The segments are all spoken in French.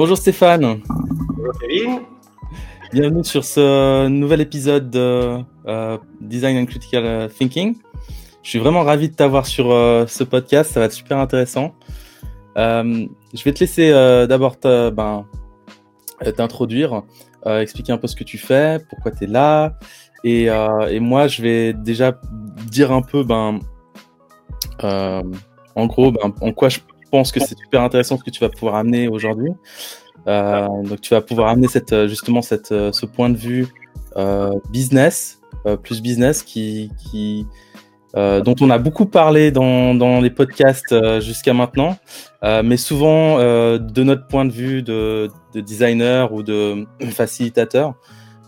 Bonjour Stéphane. Bonjour Kevin. Bienvenue sur ce nouvel épisode de euh, Design and Critical Thinking. Je suis vraiment ravi de t'avoir sur euh, ce podcast, ça va être super intéressant. Euh, je vais te laisser d'abord ben, t'introduire, expliquer un peu ce que tu fais, pourquoi tu es là. Et, et, moi, je vais déjà dire un peu, ben, en gros, ben, en quoi je pense que c'est super intéressant ce que tu vas pouvoir amener aujourd'hui. Euh, donc tu vas pouvoir amener cette, euh, justement euh, ce point de vue business, plus business, qui, dont on a beaucoup parlé dans, les podcasts jusqu'à maintenant, mais souvent de notre point de vue de, de designer ou de facilitateur.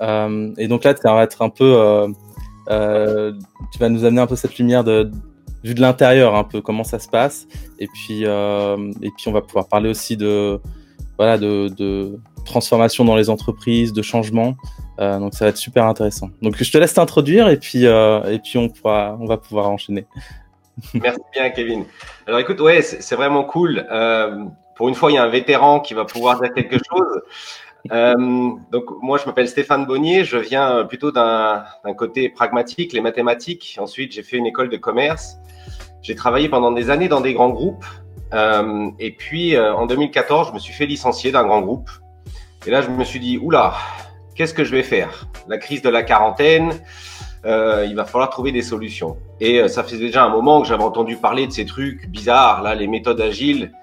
et donc là, ça va être un peu, tu vas nous amener un peu cette lumière de, vue de l'intérieur un peu comment ça se passe et puis et puis on va pouvoir parler aussi de voilà, de, transformation dans les entreprises, de changement. Euh, donc ça va être super intéressant. Donc je te laisse t'introduire et puis euh, et puis on pourra on va pouvoir enchaîner. Merci bien Kevin. Alors écoute ouais c'est vraiment cool. Euh, pour une fois il y a un vétéran qui va pouvoir dire quelque chose. Donc moi je m'appelle Stéphane Bonnier, je viens plutôt d'un côté pragmatique, les mathématiques. Ensuite j'ai fait une école de commerce. J'ai travaillé pendant des années dans des grands groupes euh, et puis euh, en 2014, je me suis fait licencier d'un grand groupe. Et là, je me suis dit, oula, qu'est-ce que je vais faire? La crise de la quarantaine, euh, il va falloir trouver des solutions. Et euh, ça faisait déjà un moment que j'avais entendu parler de ces trucs bizarres, là, les méthodes agiles euh,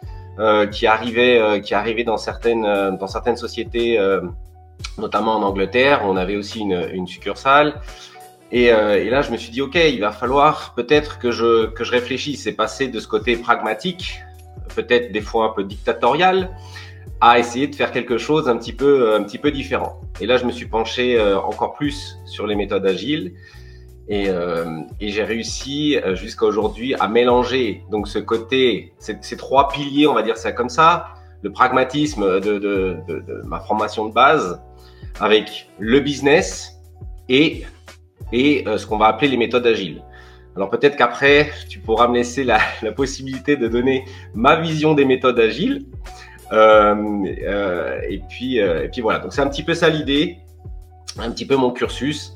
qui arrivaient, qui arrivaient dans certaines, dans certaines sociétés, notamment en Angleterre. On avait aussi une, succursale. Et, là, je me suis dit, ok, il va falloir peut-être que je que je réfléchisse et passer de ce côté pragmatique peut-être des fois un peu dictatorial, à essayer de faire quelque chose un petit peu, un petit peu différent. Et là, je me suis penché euh, encore plus sur les méthodes agiles. Et, euh, et j'ai réussi euh, jusqu'à aujourd'hui à mélanger donc ce côté, ces, trois piliers, on va dire ça comme ça, le pragmatisme de, ma formation de base avec le business et, et ce qu'on va appeler les méthodes agiles. Alors peut-être qu'après, tu pourras me laisser la, possibilité de donner ma vision des méthodes agiles. Euh, euh, et, puis, euh, et puis voilà, donc c'est un petit peu ça l'idée, un petit peu mon cursus.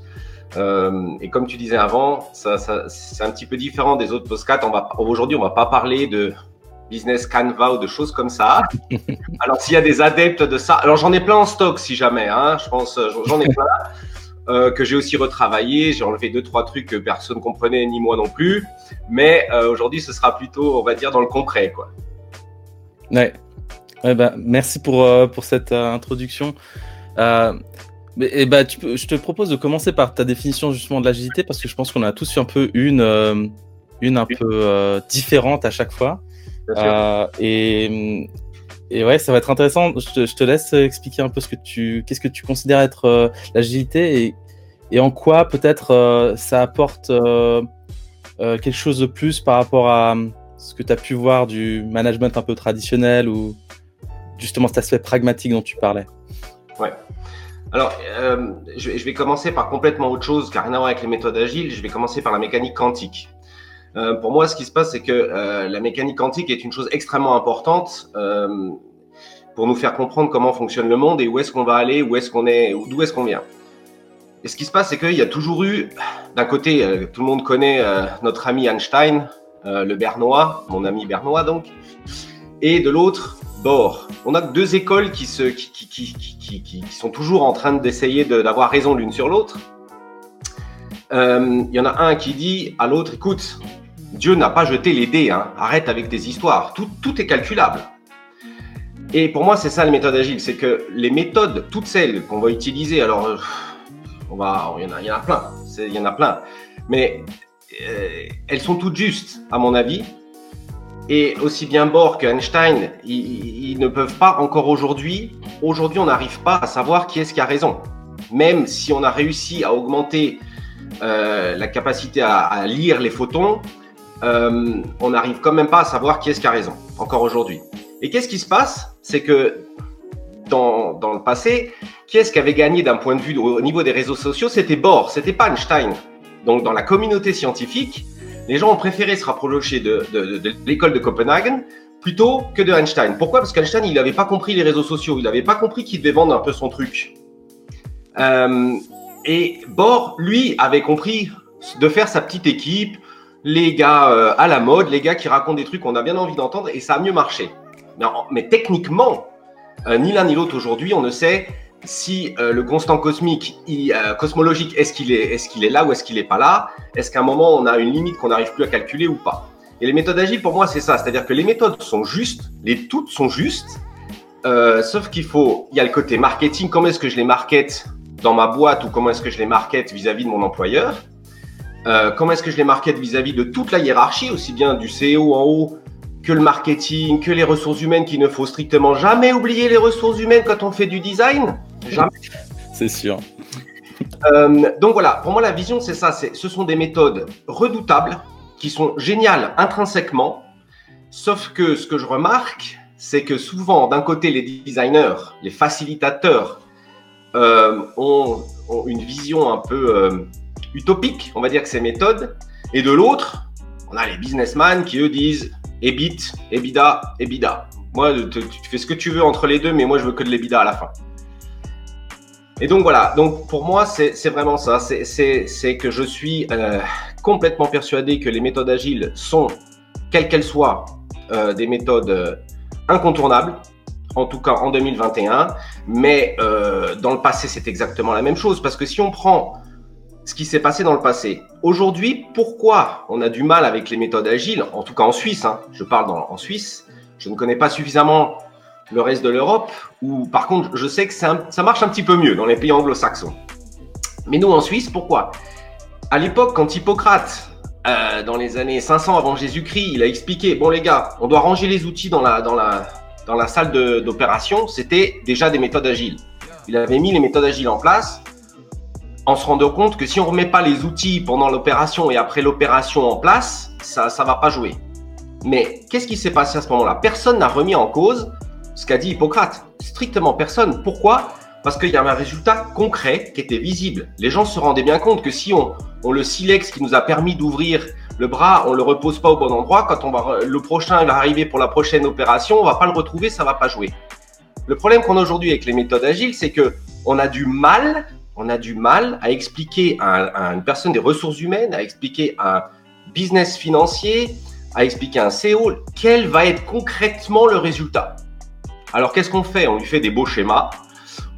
Euh, et comme tu disais avant, ça, ça, c'est un petit peu différent des autres. On va aujourd'hui, on va pas parler de business Canva ou de choses comme ça. Alors s'il y a des adeptes de ça, alors j'en ai plein en stock si jamais. Hein, je pense, j'en ai plein. Euh, que j'ai aussi retravaillé. J'ai enlevé deux trois trucs que personne comprenait ni moi non plus. Mais euh, aujourd'hui, ce sera plutôt, on va dire, dans le concret, quoi. Ouais. ouais bah, merci pour euh, pour cette euh, introduction. Mais, et bah, tu peux, je te propose de commencer par ta définition justement de l'agilité parce que je pense qu'on a tous un peu une une un peu différente à chaque fois. et et ouais, ça va être intéressant. Je te, je te, laisse expliquer un peu ce que tu, qu'est-ce que tu considères être euh, l'agilité et, et, en quoi peut-être euh, ça apporte euh, euh, quelque chose de plus par rapport à ce que tu as pu voir du management un peu traditionnel ou justement cet aspect pragmatique dont tu parlais. Ouais. Alors, je, je, vais commencer par complètement autre chose, car rien à voir avec les méthodes agiles. Je vais commencer par la mécanique quantique. Euh, pour moi, ce qui se passe, c'est que euh, la mécanique quantique est une chose extrêmement importante euh, pour nous faire comprendre comment fonctionne le monde et où est-ce qu'on va aller, où est-ce qu'on est, d'où est-ce qu'on vient. Et ce qui se passe, c'est qu'il y a toujours eu, d'un côté, euh, tout le monde connaît euh, notre ami Einstein, le Bernois, mon ami Bernois donc, et de l'autre, Bohr. On a deux écoles qui, se, sont toujours en train d'essayer d'avoir raison l'une sur l'autre. Il y en a un qui dit à l'autre, écoute, Dieu n'a pas jeté les dés, hein. arrête avec tes histoires, tout, est calculable. Et pour moi, c'est ça la méthode agile, c'est que les méthodes, toutes celles qu'on va utiliser, alors euh, on va, il y en a, y en a plein, il y en a plein, mais euh, elles sont toutes justes à mon avis. Et aussi bien Bohr qu'Einstein, ils, ils ne peuvent pas encore aujourd'hui, aujourd'hui on n'arrive pas à savoir qui est-ce qui a raison. Même si on a réussi à augmenter euh, la capacité à, lire les photons, euh, on n'arrive quand même pas à savoir qui est-ce qui a raison, encore aujourd'hui. Et qu'est-ce qui se passe? C'est que dans, dans, le passé, qui est-ce qui avait gagné d'un point de vue au niveau des réseaux sociaux? C'était Bohr, c'était pas Einstein. Donc dans la communauté scientifique, les gens ont préféré se rapprocher de, l'école de Copenhague plutôt que de Einstein. Pourquoi? Parce qu'Einstein, il n'avait pas compris les réseaux sociaux, il n'avait pas compris qu'il devait vendre un peu son truc. Euh, et Bohr, lui, avait compris de faire sa petite équipe, les gars euh, à la mode, les gars qui racontent des trucs qu'on a bien envie d'entendre, et ça a mieux marché. Mais, mais techniquement, euh, ni l'un ni l'autre aujourd'hui, on ne sait si le constant cosmique, cosmologique, est-ce qu'il est, est, est là ou est-ce qu'il n'est pas là? Est-ce qu'à un moment, on a une limite qu'on n'arrive plus à calculer ou pas? Et les méthodes agiles, pour moi, c'est ça. C'est-à-dire que les méthodes sont justes, les toutes sont justes, euh, sauf qu'il faut, il y a le côté marketing. Comment est-ce que je les market dans ma boîte ou comment est-ce que je les market vis-à-vis de mon employeur? Euh, Comment est-ce que je les market vis-à-vis de toute la hiérarchie, aussi bien du CEO en haut que le marketing, que les ressources humaines, qu'il ne faut strictement jamais oublier les ressources humaines quand on fait du design? Jamais. c'est sûr. Euh, donc voilà, pour moi la vision c'est ça, ce sont des méthodes redoutables qui sont géniales intrinsèquement, sauf que ce que je remarque, c'est que souvent, d'un côté, les designers, les facilitateurs euh, ont, une vision un peu euh, utopique, on va dire que ces méthodes, et de l'autre, on a les businessmen qui eux disent EBIT, EBITDA, EBITDA. Moi, tu, fais ce que tu veux entre les deux, mais moi, je veux que de l'EBITDA à la fin. Et donc voilà, donc pour moi, c'est vraiment ça. C'est que je suis euh, complètement persuadé que les méthodes agiles sont, quelles qu'elles soient, euh, des méthodes euh, incontournables, en tout cas en 2021. Mais dans le passé, c'est exactement la même chose. Parce que si on prend ce qui s'est passé dans le passé, aujourd'hui, pourquoi on a du mal avec les méthodes agiles, en tout cas en Suisse, hein, je parle en Suisse, je ne connais pas suffisamment le reste de l'Europe, où par contre, je sais que ça marche un petit peu mieux dans les pays anglo-saxons. Mais nous, en Suisse, pourquoi? À l'époque, quand Hippocrate, euh, dans les années 500 avant Jésus-Christ, il a expliqué bon les gars, on doit ranger les outils dans la, dans la, dans la salle d'opération, c'était déjà des méthodes agiles. Il avait mis les méthodes agiles en place en se rendant compte que si on ne remet pas les outils pendant l'opération et après l'opération en place, ça ne va pas jouer. Mais qu'est-ce qui s'est passé à ce moment-là? Personne n'a remis en cause ce qu'a dit Hippocrate. Strictement personne. Pourquoi? Parce qu'il y avait un résultat concret qui était visible. Les gens se rendaient bien compte que si on, on le silex qui nous a permis d'ouvrir le bras, on le repose pas au bon endroit, quand on va, le prochain va arriver pour la prochaine opération, on va pas le retrouver, ça va pas jouer. Le problème qu'on a aujourd'hui avec les méthodes agiles, c'est que on a du mal, on a du mal à expliquer à, à une personne des ressources humaines, à expliquer à un business financier, à expliquer à un CEO quel va être concrètement le résultat. Alors qu'est-ce qu'on fait? On lui fait des beaux schémas,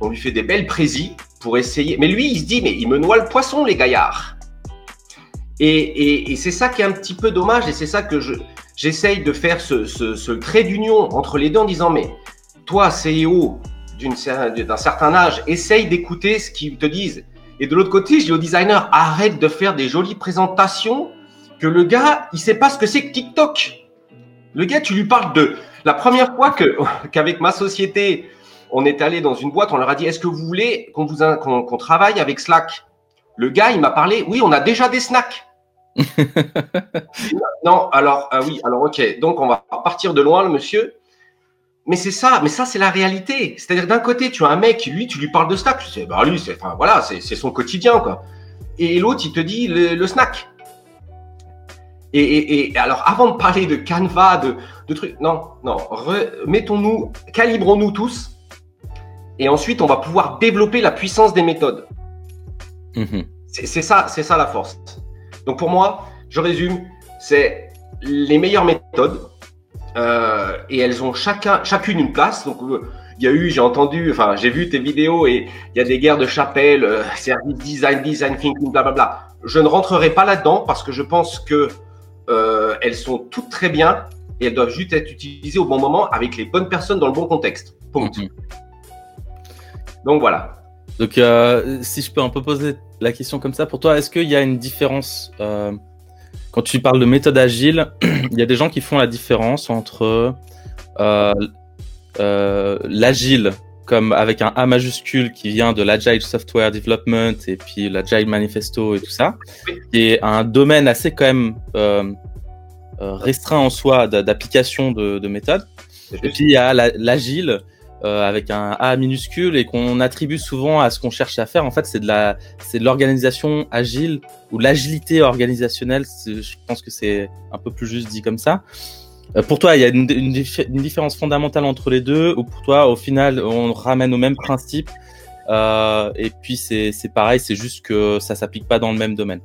on lui fait des belles présis pour essayer. Mais lui, il se dit, mais il me noie le poisson, les gaillards. Et, c'est ça qui est un petit peu dommage, et c'est ça que j'essaye de faire ce, trait d'union entre les deux en disant, mais toi, CEO d'un certain âge, essaye d'écouter ce qu'ils te disent. Et de l'autre côté, je dis au designer, arrête de faire des jolies présentations que le gars, il sait pas ce que c'est que TikTok. Le gars, tu lui parles de la première fois que qu'avec ma société, on est allé dans une boîte, on leur a dit est-ce que vous voulez qu'on vous qu'on travaille avec Slack? Le gars, il m'a parlé oui, on a déjà des snacks. non, alors ah oui, alors ok, donc on va partir de loin, le monsieur. Mais c'est ça, mais ça c'est la réalité. C'est-à-dire d'un côté, tu as un mec, lui, tu lui parles de snack, tu sais, bah lui, c'est, enfin voilà, c'est, son quotidien quoi. Et l'autre, il te dit le, snack. Et, alors, avant de parler de Canva, de, de trucs, non, non, mettons-nous, calibrons-nous tous et ensuite, on va pouvoir développer la puissance des méthodes. Mhm. C'est ça, c'est ça la force. Donc pour moi, je résume, c'est les meilleures méthodes euh, et elles ont chacun, chacune une place. Donc euh, il y a eu, j'ai entendu, enfin j'ai vu tes vidéos et il y a des guerres de chapelle, euh, service design, design thinking, blablabla. Je ne rentrerai pas là-dedans parce que je pense que euh, elles sont toutes très bien et elles doivent juste être utilisées au bon moment avec les bonnes personnes dans le bon contexte. Point. Mhm. Donc voilà. Donc euh, si je peux un peu poser la question comme ça, pour toi, est-ce qu'il y a une différence euh, quand tu parles de méthode agile Il y a des gens qui font la différence entre l'agile comme avec un A majuscule qui vient de l'Agile Software Development et puis l'Agile Manifesto et tout ça, qui est un domaine assez quand même restreint en soi d'application de, de méthodes. Et puis il y a l'agile euh, avec un A minuscule et qu'on attribue souvent à ce qu'on cherche à faire. En fait, c'est de la, c'est de l'organisation agile ou l'agilité organisationnelle. Je pense que c'est un peu plus juste dit comme ça. Pour toi, il y a une, une, différence fondamentale entre les deux, ou pour toi, au final, on ramène au même principe, euh, et puis c'est pareil, c'est juste que ça s'applique pas dans le même domaine.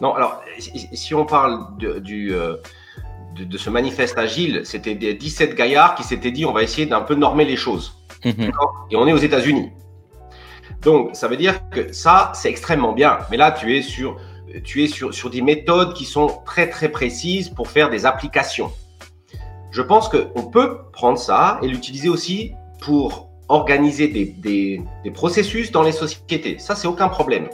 Non, alors si on parle de, du, euh, de, ce manifeste agile, c'était des 17 gaillards qui s'étaient dit on va essayer d'un peu normer les choses. Mhm. Et on est aux États-Unis. Donc ça veut dire que ça, c'est extrêmement bien. Mais là, tu es sur tu es sur, sur des méthodes qui sont très très précises pour faire des applications. Je pense qu'on peut prendre ça et l'utiliser aussi pour organiser des, des, processus dans les sociétés. Ça, c'est aucun problème.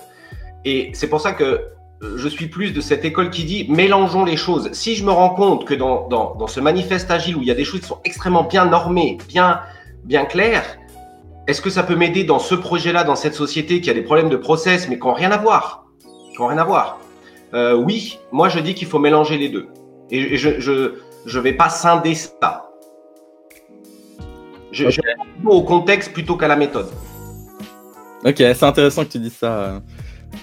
Et c'est pour ça que je suis plus de cette école qui dit mélangeons les choses. Si je me rends compte que dans, dans, ce manifeste agile où il y a des choses qui sont extrêmement bien normées, bien, bien claires, est-ce que ça peut m'aider dans ce projet-là, dans cette société qui a des problèmes de process mais qui n'ont rien à voir? Qui n'ont rien à voir. Euh, oui, moi je dis qu'il faut mélanger les deux. Et je je, je vais pas scinder ça. Je, okay. au contexte plutôt qu'à la méthode. Ok, c'est intéressant que tu dises ça.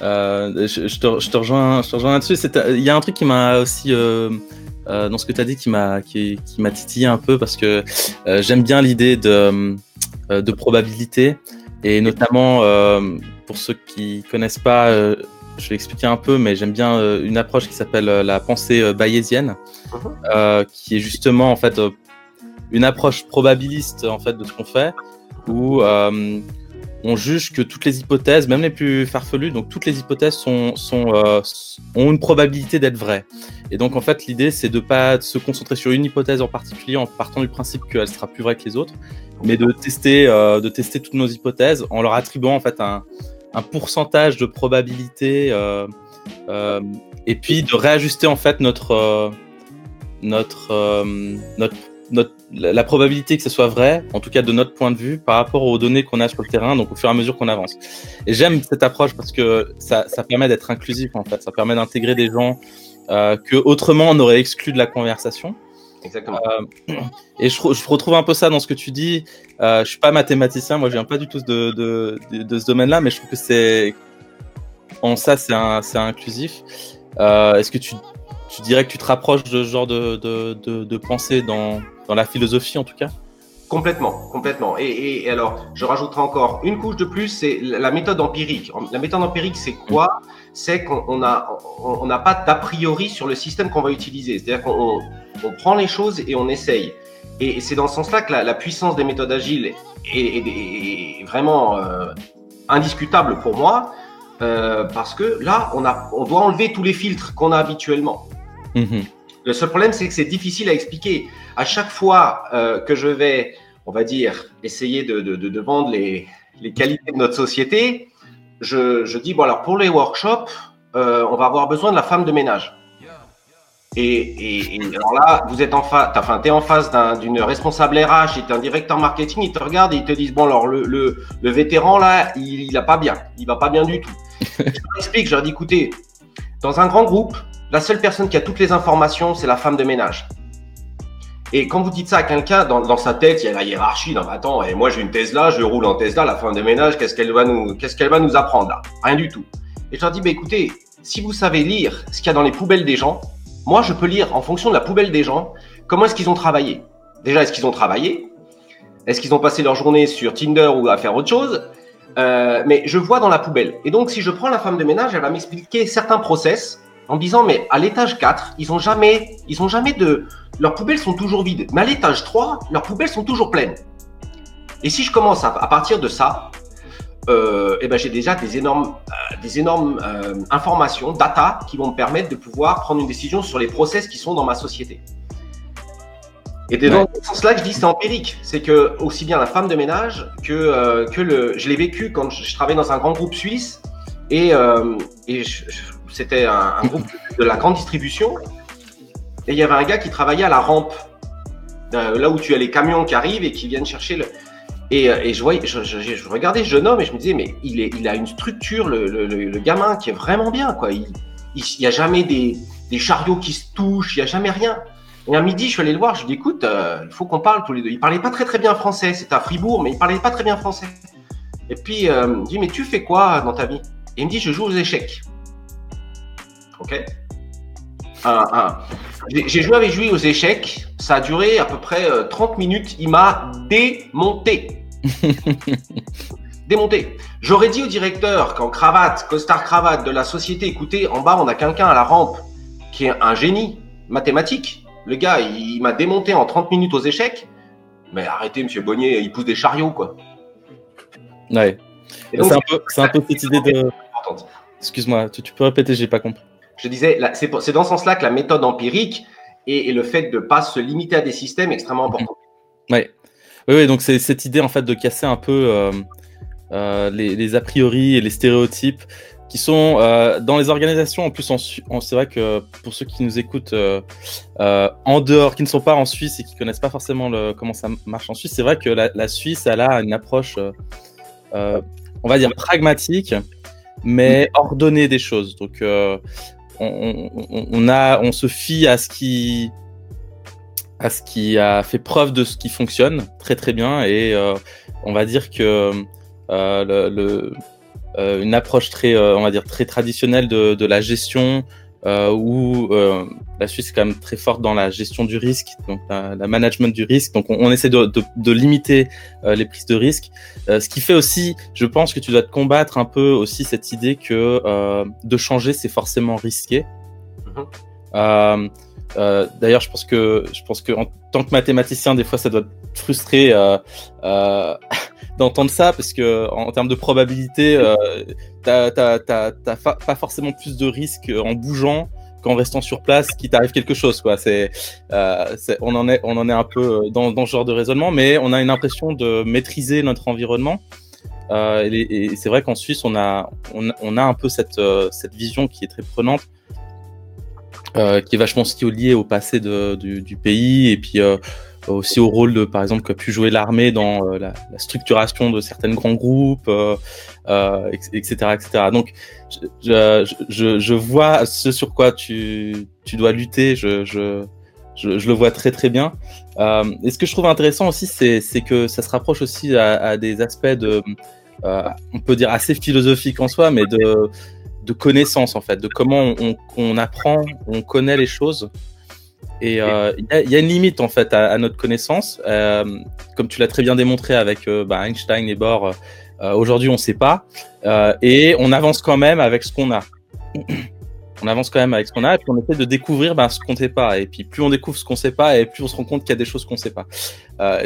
Euh, je, je, te, je, te, rejoins, je te rejoins là-dessus. Il y a un truc qui m'a aussi, euh, euh, dans ce que tu as dit, qui m'a qui, qui m'a titillé un peu parce que euh, j'aime bien l'idée de, euh, de probabilité et notamment pour ceux qui connaissent pas, je vais expliquer un peu, mais j'aime bien une approche qui s'appelle la pensée bayésienne, uh-huh. qui est justement en fait une approche probabiliste en fait de ce qu'on fait, où euh, on juge que toutes les hypothèses, même les plus farfelues, donc toutes les hypothèses sont, sont euh, ont une probabilité d'être vraies. Et donc en fait l'idée c'est de pas se concentrer sur une hypothèse en particulier en partant du principe qu'elle sera plus vraie que les autres, mais de tester euh, de tester toutes nos hypothèses en leur attribuant en fait un, un pourcentage de probabilité euh, euh, et puis de réajuster en fait notre euh, notre notre notre, la probabilité que ce soit vrai, en tout cas de notre point de vue, par rapport aux données qu'on a sur le terrain, donc au fur et à mesure qu'on avance. Et j'aime cette approche parce que ça, permet d'être inclusif en fait, ça permet d'intégrer des gens euh, que autrement on aurait exclu de la conversation. Exactement. Euh, et je, je, retrouve un peu ça dans ce que tu dis. Euh, je suis pas mathématicien, moi je viens pas du tout de, de, de, de ce domaine-là, mais je trouve que c'est en ça c'est inclusif. Euh, Est-ce que tu, tu dirais que tu te rapproches de ce genre de, pensée dans, dans la philosophie en tout cas? Complètement, complètement. Et, et, alors, je rajouterai encore une couche de plus, c'est la méthode empirique. La méthode empirique, c'est quoi? C'est qu'on n'a on, n'a pas d'a priori sur le système qu'on va utiliser. C'est-à-dire qu'on on prend les choses et on essaye. Et c'est dans ce sens-là que la, la, puissance des méthodes agiles est, est, est vraiment euh, indiscutable pour moi, euh, parce que là, on, a, on doit enlever tous les filtres qu'on a habituellement. Mmh. Le seul problème, c'est que c'est difficile à expliquer. À chaque fois euh, que je vais, on va dire, essayer de, de, de vendre les, les, qualités de notre société, je, je, dis, bon alors pour les workshops, on va avoir besoin de la femme de ménage. Et, et, et alors là, vous êtes en face, enfin, es en face d'une responsable RH et un directeur marketing, ils te regardent et ils te disent, bon alors le, le, le vétéran là, il, il a pas bien, il va pas bien du tout. je leur explique, je leur dis, écoutez, dans un grand groupe, la seule personne qui a toutes les informations, c'est la femme de ménage. Et quand vous dites ça à quelqu'un, dans, dans, sa tête, il y a la hiérarchie. Non, attends, et moi j'ai une Tesla, je roule en Tesla, la femme de ménage, qu'est-ce qu'elle va nous, qu'est-ce qu'elle va nous apprendre là? Rien du tout. Et je leur dis, bah, écoutez, si vous savez lire ce qu'il y a dans les poubelles des gens, moi je peux lire en fonction de la poubelle des gens, comment est-ce qu'ils ont travaillé. Déjà, est-ce qu'ils ont travaillé? Est-ce qu'ils ont passé leur journée sur Tinder ou à faire autre chose? Euh, Mais je vois dans la poubelle. Et donc, si je prends la femme de ménage, elle va m'expliquer certains process en disant mais à l'étage 4, ils ont jamais ils ont jamais de leurs poubelles sont toujours vides. Mais à l'étage 3, leurs poubelles sont toujours pleines. Et si je commence à partir de ça, euh, eh ben j'ai déjà des énormes euh, des énormes euh, informations, data qui vont me permettre de pouvoir prendre une décision sur les process qui sont dans ma société. Et c'est dans ce sens-là que je dis c'est empirique. C'est que aussi bien la femme de ménage que, que le. Je l'ai vécu quand je, je, travaillais dans un grand groupe suisse et, et c'était un, un, groupe de la grande distribution. Et il y avait un gars qui travaillait à la rampe, là où tu as les camions qui arrivent et qui viennent chercher le. Et, euh, et je, voyais, je, je, regardais ce jeune homme et je me disais, mais il, a une structure, le, gamin, qui est vraiment bien. Quoi. Il n'y a jamais des, chariots qui se touchent, il n'y a jamais rien. Et à midi, je suis allé le voir, je lui dit, écoute, euh, il faut qu'on parle tous les deux. Il parlait pas très très bien français, c'était à Fribourg, mais il parlait pas très bien français. Et puis, euh, il me dit, mais tu fais quoi dans ta vie? Et il me dit, je joue aux échecs. Ok? Un, un. J'ai joué avec lui aux échecs. Ça a duré à peu près 30 euh, minutes. Il m'a démonté. démonté. J'aurais dit au directeur qu'en cravate, costard cravate de la société, écoutez, en bas, on a quelqu'un à la rampe qui est un génie mathématique. Le gars, il, m'a démonté en 30 minutes aux échecs. Mais arrêtez, monsieur Bonnier, il pousse des chariots, quoi. Ouais. C'est un, peu, un peu cette idée de. Excuse-moi, tu, peux répéter, j'ai pas compris. Je disais, c'est dans ce sens-là que la méthode empirique et, le fait de ne pas se limiter à des systèmes est extrêmement important. Ouais. Oui, oui, donc c'est cette idée en fait de casser un peu euh, euh, les, a priori et les stéréotypes qui sont euh, dans les organisations. En plus, c'est vrai que pour ceux qui nous écoutent en dehors, qui ne sont pas en Suisse et qui connaissent pas forcément le, comment ça marche en Suisse, c'est vrai que la, la, Suisse, elle a une approche, on va dire pragmatique, mais ordonnée des choses. Donc, on, on se fie à ce qui à ce qui a fait preuve de ce qui fonctionne très très bien et euh, on va dire que euh, le, euh, une approche très on va dire très traditionnelle de, de la gestion euh, où euh, la Suisse est quand même très forte dans la gestion du risque, donc la, management du risque. Donc on, essaie de, de, de limiter euh, les prises de risque. Ce qui fait aussi, je pense que tu dois te combattre un peu aussi cette idée que de changer c'est forcément risqué. Mm-hmm. D'ailleurs, je pense que je pense que en tant que mathématicien, des fois, ça doit te frustrer d'entendre ça parce que en, termes de probabilité, euh, t'as pas forcément plus de risques en bougeant qu'en restant sur place, qu'il t'arrive quelque chose. C'est, euh, on en est, un peu dans, ce genre de raisonnement, mais on a une impression de maîtriser notre environnement. Euh, et, c'est vrai qu'en Suisse, on a, un peu euh, cette vision qui est très prenante. Euh, qui est vachement lié au passé de, du, du, pays et puis euh, aussi au rôle de, par exemple, qu'a pu jouer l'armée dans euh, la, la, structuration de certains grands groupes, euh, euh, etc., etc. Donc, je, je, je, vois ce sur quoi tu, tu dois lutter. Je, je, je, le vois très très bien. Et ce que je trouve intéressant aussi, c'est que ça se rapproche aussi à, à des aspects de, on peut dire assez philosophiques en soi, mais de de connaissances en fait, de comment on, on apprend, on connaît les choses. Et euh, il y, a une limite en fait à, notre connaissance, euh, comme tu l'as très bien démontré avec euh, bah, Einstein et Bohr. Aujourd'hui, on ne sait pas, et on avance quand même avec ce qu'on a. on avance quand même avec ce qu'on a, et puis on essaie de découvrir bah, ce qu'on ne sait pas. Et puis plus on découvre ce qu'on ne sait pas, et plus on se rend compte qu'il y a des choses qu'on ne sait pas.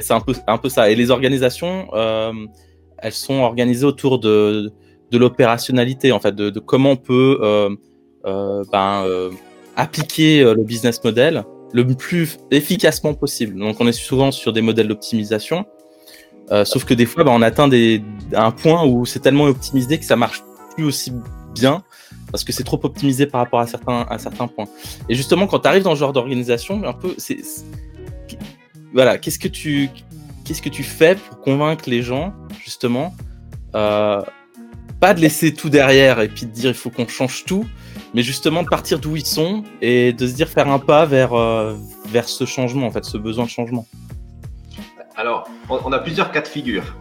c'est un peu, un peu ça. Et les organisations, elles sont organisées autour de, de l'opérationnalité, en fait, de, comment on peut ben, appliquer le business model le plus efficacement possible. Donc on est souvent sur des modèles d'optimisation, euh, sauf que des fois bah, on atteint des, un point où c'est tellement optimisé que ça marche plus aussi bien parce que c'est trop optimisé par rapport à certains, à certains points. Et justement, quand tu arrives dans ce genre d'organisation, un peu, c'est, voilà, qu'est-ce que tu, qu'est-ce que tu fais pour convaincre les gens, justement, euh, pas de laisser tout derrière et puis de dire il faut qu'on change tout, mais justement de partir d'où ils sont et de se dire faire un pas vers, euh, vers ce changement, en fait, ce besoin de changement. Alors, on a plusieurs cas de figure.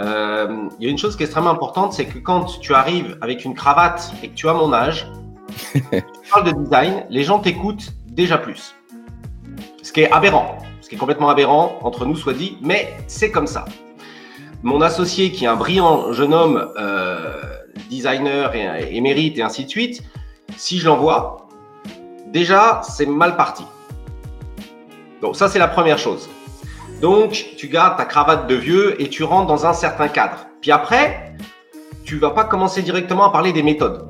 Euh, il y a une chose qui est extrêmement importante, c'est que quand tu arrives avec une cravate et que tu as mon âge, tu parles de design, les gens t'écoutent déjà plus. Ce qui est aberrant, ce qui est complètement aberrant, entre nous soit dit, mais c'est comme ça. Mon associé, qui est un brillant jeune homme, euh, designer et, émérite et ainsi de suite, si je l'envoie, déjà, c'est mal parti. Donc ça, c'est la première chose. Donc, tu gardes ta cravate de vieux et tu rentres dans un certain cadre. Puis après, tu vas pas commencer directement à parler des méthodes.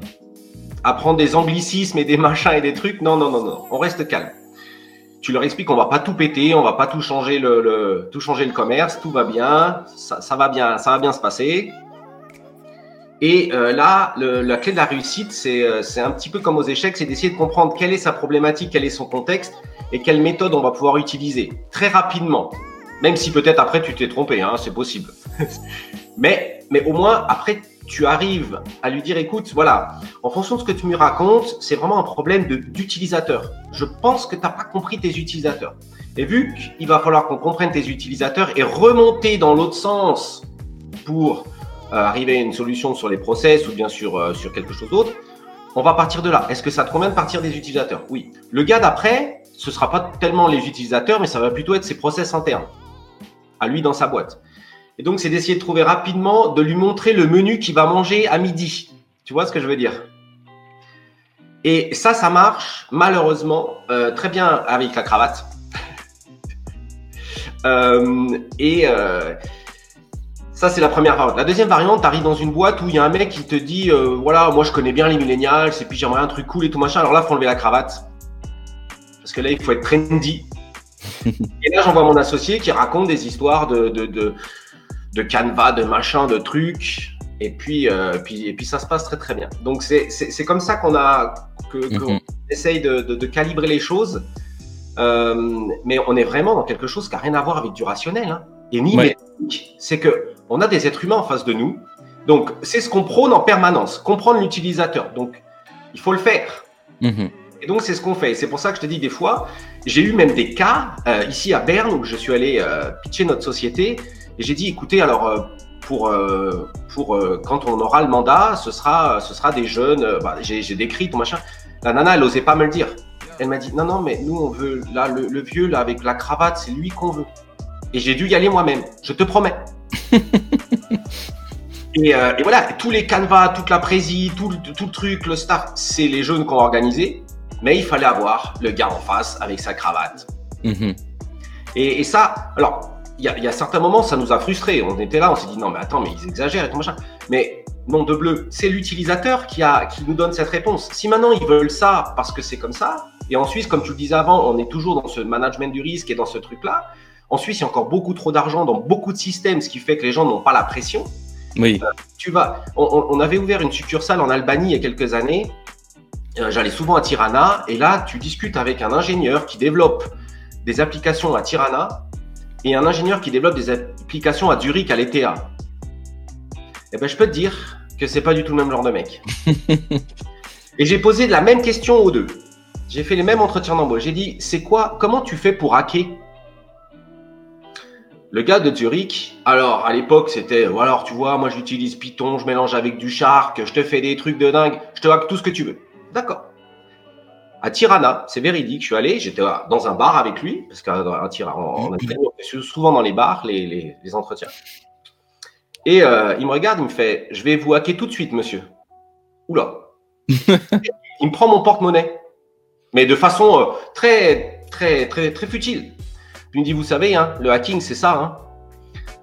Apprendre des anglicismes et des machins et des trucs. Non, non, non, non. On reste calme. Tu leur expliques qu'on va pas tout péter, on va pas tout changer le, tout changer le commerce, tout va bien, ça, va bien, ça va bien se passer. Et euh, là, la clé de la réussite, euh, c'est un petit peu comme aux échecs, c'est d'essayer de comprendre quelle est sa problématique, quel est son contexte et quelle méthode on va pouvoir utiliser très rapidement. Même si peut-être après tu t'es trompé, hein, c'est possible. mais, mais au moins après tu arrives à lui dire, écoute, voilà, en fonction de ce que tu me racontes, c'est vraiment un problème d'utilisateur. Je pense que tu n'as pas compris tes utilisateurs. Et vu qu'il va falloir qu'on comprenne tes utilisateurs et remonter dans l'autre sens pour euh, arriver à une solution sur les process ou bien sûr euh, sur quelque chose d'autre, on va partir de là. Est-ce que ça te convient de partir des utilisateurs? Oui. Le gars d'après, ce sera pas tellement les utilisateurs, mais ça va plutôt être ses process internes, à lui dans sa boîte. Et donc, c'est d'essayer de trouver rapidement, de lui montrer le menu qu'il va manger à midi. Tu vois ce que je veux dire? Et ça, ça marche malheureusement euh, très bien avec la cravate. Euh, et euh, ça, c'est la première variante. La deuxième variante, tu arrives dans une boîte où il y a un mec qui te dit voilà, moi je connais bien les millénials, et puis j'aimerais un truc cool et tout machin. Alors là, il faut enlever la cravate. Parce que là, il faut être trendy. et là, j'envoie mon associé qui raconte des histoires de, de, de, de canevas, de machin, de trucs. Et puis, euh, puis, et puis ça se passe très très bien. Donc c'est comme ça qu'on a que, mhm. essaye de, de, calibrer les choses. Euh, mais on est vraiment dans quelque chose qui n'a rien à voir avec du rationnel. Hein. Et ni ouais. C'est que on a des êtres humains en face de nous. Donc c'est ce qu'on prône en permanence, comprendre l'utilisateur. Donc il faut le faire. Mhm. Et donc c'est ce qu'on fait. C'est pour ça que je te dis des fois, j'ai eu même des cas euh, ici à Berne où je suis allé pitcher notre société et j'ai dit écoutez alors euh, pour, euh, pour euh, quand on aura le mandat, ce sera, ce sera des jeunes. Bah, j'ai décrit tout machin. La nana, elle n'osait pas me le dire. Elle m'a dit non, non, mais nous, on veut là le, vieux là avec la cravate, c'est lui qu'on veut. Et j'ai dû y aller moi-même. Je te promets. et, et, voilà, tous les canevas, toute la présie, tout, tout, le truc, le start, c'est les jeunes qui ont organisé. Mais il fallait avoir le gars en face avec sa cravate. Et, et, ça, alors il y, a, certains moments, ça nous a frustrés. On était là, on s'est dit non, mais attends, mais ils exagèrent et tout machin. Mais non de bleu, c'est l'utilisateur qui, a, qui nous donne cette réponse. Si maintenant ils veulent ça parce que c'est comme ça, et en Suisse, comme tu le disais avant, on est toujours dans ce management du risque et dans ce truc-là. En Suisse, il y a encore beaucoup trop d'argent dans beaucoup de systèmes, ce qui fait que les gens n'ont pas la pression. Oui. Euh, tu vas, on, avait ouvert une succursale en Albanie il y a quelques années. Euh, j'allais souvent à Tirana et là, tu discutes avec un ingénieur qui développe des applications à Tirana et un ingénieur qui développe des applications à Zurich à l'ETA, eh ben, je peux te dire que c'est pas du tout le même genre de mec. et j'ai posé la même question aux deux. J'ai fait les mêmes entretiens d'embauche. J'ai dit, c'est quoi, comment tu fais pour hacker? Le gars de Zurich, alors à l'époque c'était, ou alors tu vois, moi j'utilise Python, je mélange avec du Shark, je te fais des trucs de dingue, je te hack tout ce que tu veux. D'accord à Tirana, c'est véridique, je suis allé, j'étais dans un bar avec lui, parce qu'à Tirana, on, est souvent dans les bars, les, entretiens. Et euh, il me regarde, il me fait Je vais vous hacker tout de suite, monsieur. Oula. il me prend mon porte-monnaie, mais de façon euh, très, très, très, très futile. Puis il me dit Vous savez, hein, le hacking, c'est ça. Hein.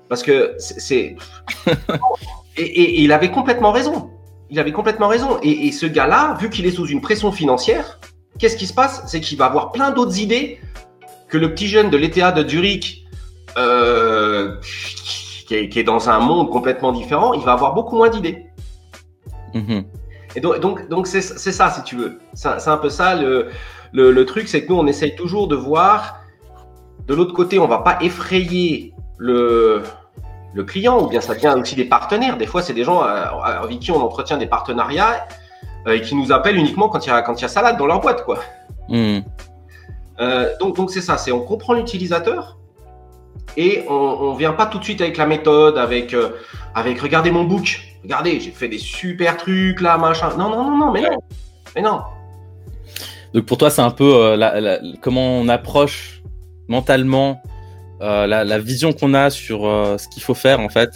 parce que c'est. et, il avait complètement raison. Il avait complètement raison. et ce gars-là, vu qu'il est sous une pression financière, qu'est-ce qui se passe? C'est qu'il va avoir plein d'autres idées que le petit jeune de l'ETA de Zurich, euh, qui, est, dans un monde complètement différent, il va avoir beaucoup moins d'idées. Mhm. Et donc, donc, c'est, ça, si tu veux. C'est, un peu ça le, le, truc, c'est que nous, on essaye toujours de voir. De l'autre côté, on va pas effrayer le, le client, ou bien ça vient aussi des partenaires. Des fois, c'est des gens euh, avec qui on entretient des partenariats euh, et qui nous appellent uniquement quand il y a quand il y a salade dans leur boîte quoi. Hmm. Euh, donc donc c'est ça, c'est on comprend l'utilisateur et on, on vient pas tout de suite avec la méthode, avec euh, avec regardez mon book, regardez j'ai fait des super trucs là machin. Non non non non mais non mais non. Donc pour toi c'est un peu la, comment on approche mentalement la, la, vision qu'on a sur ce qu'il faut faire en fait,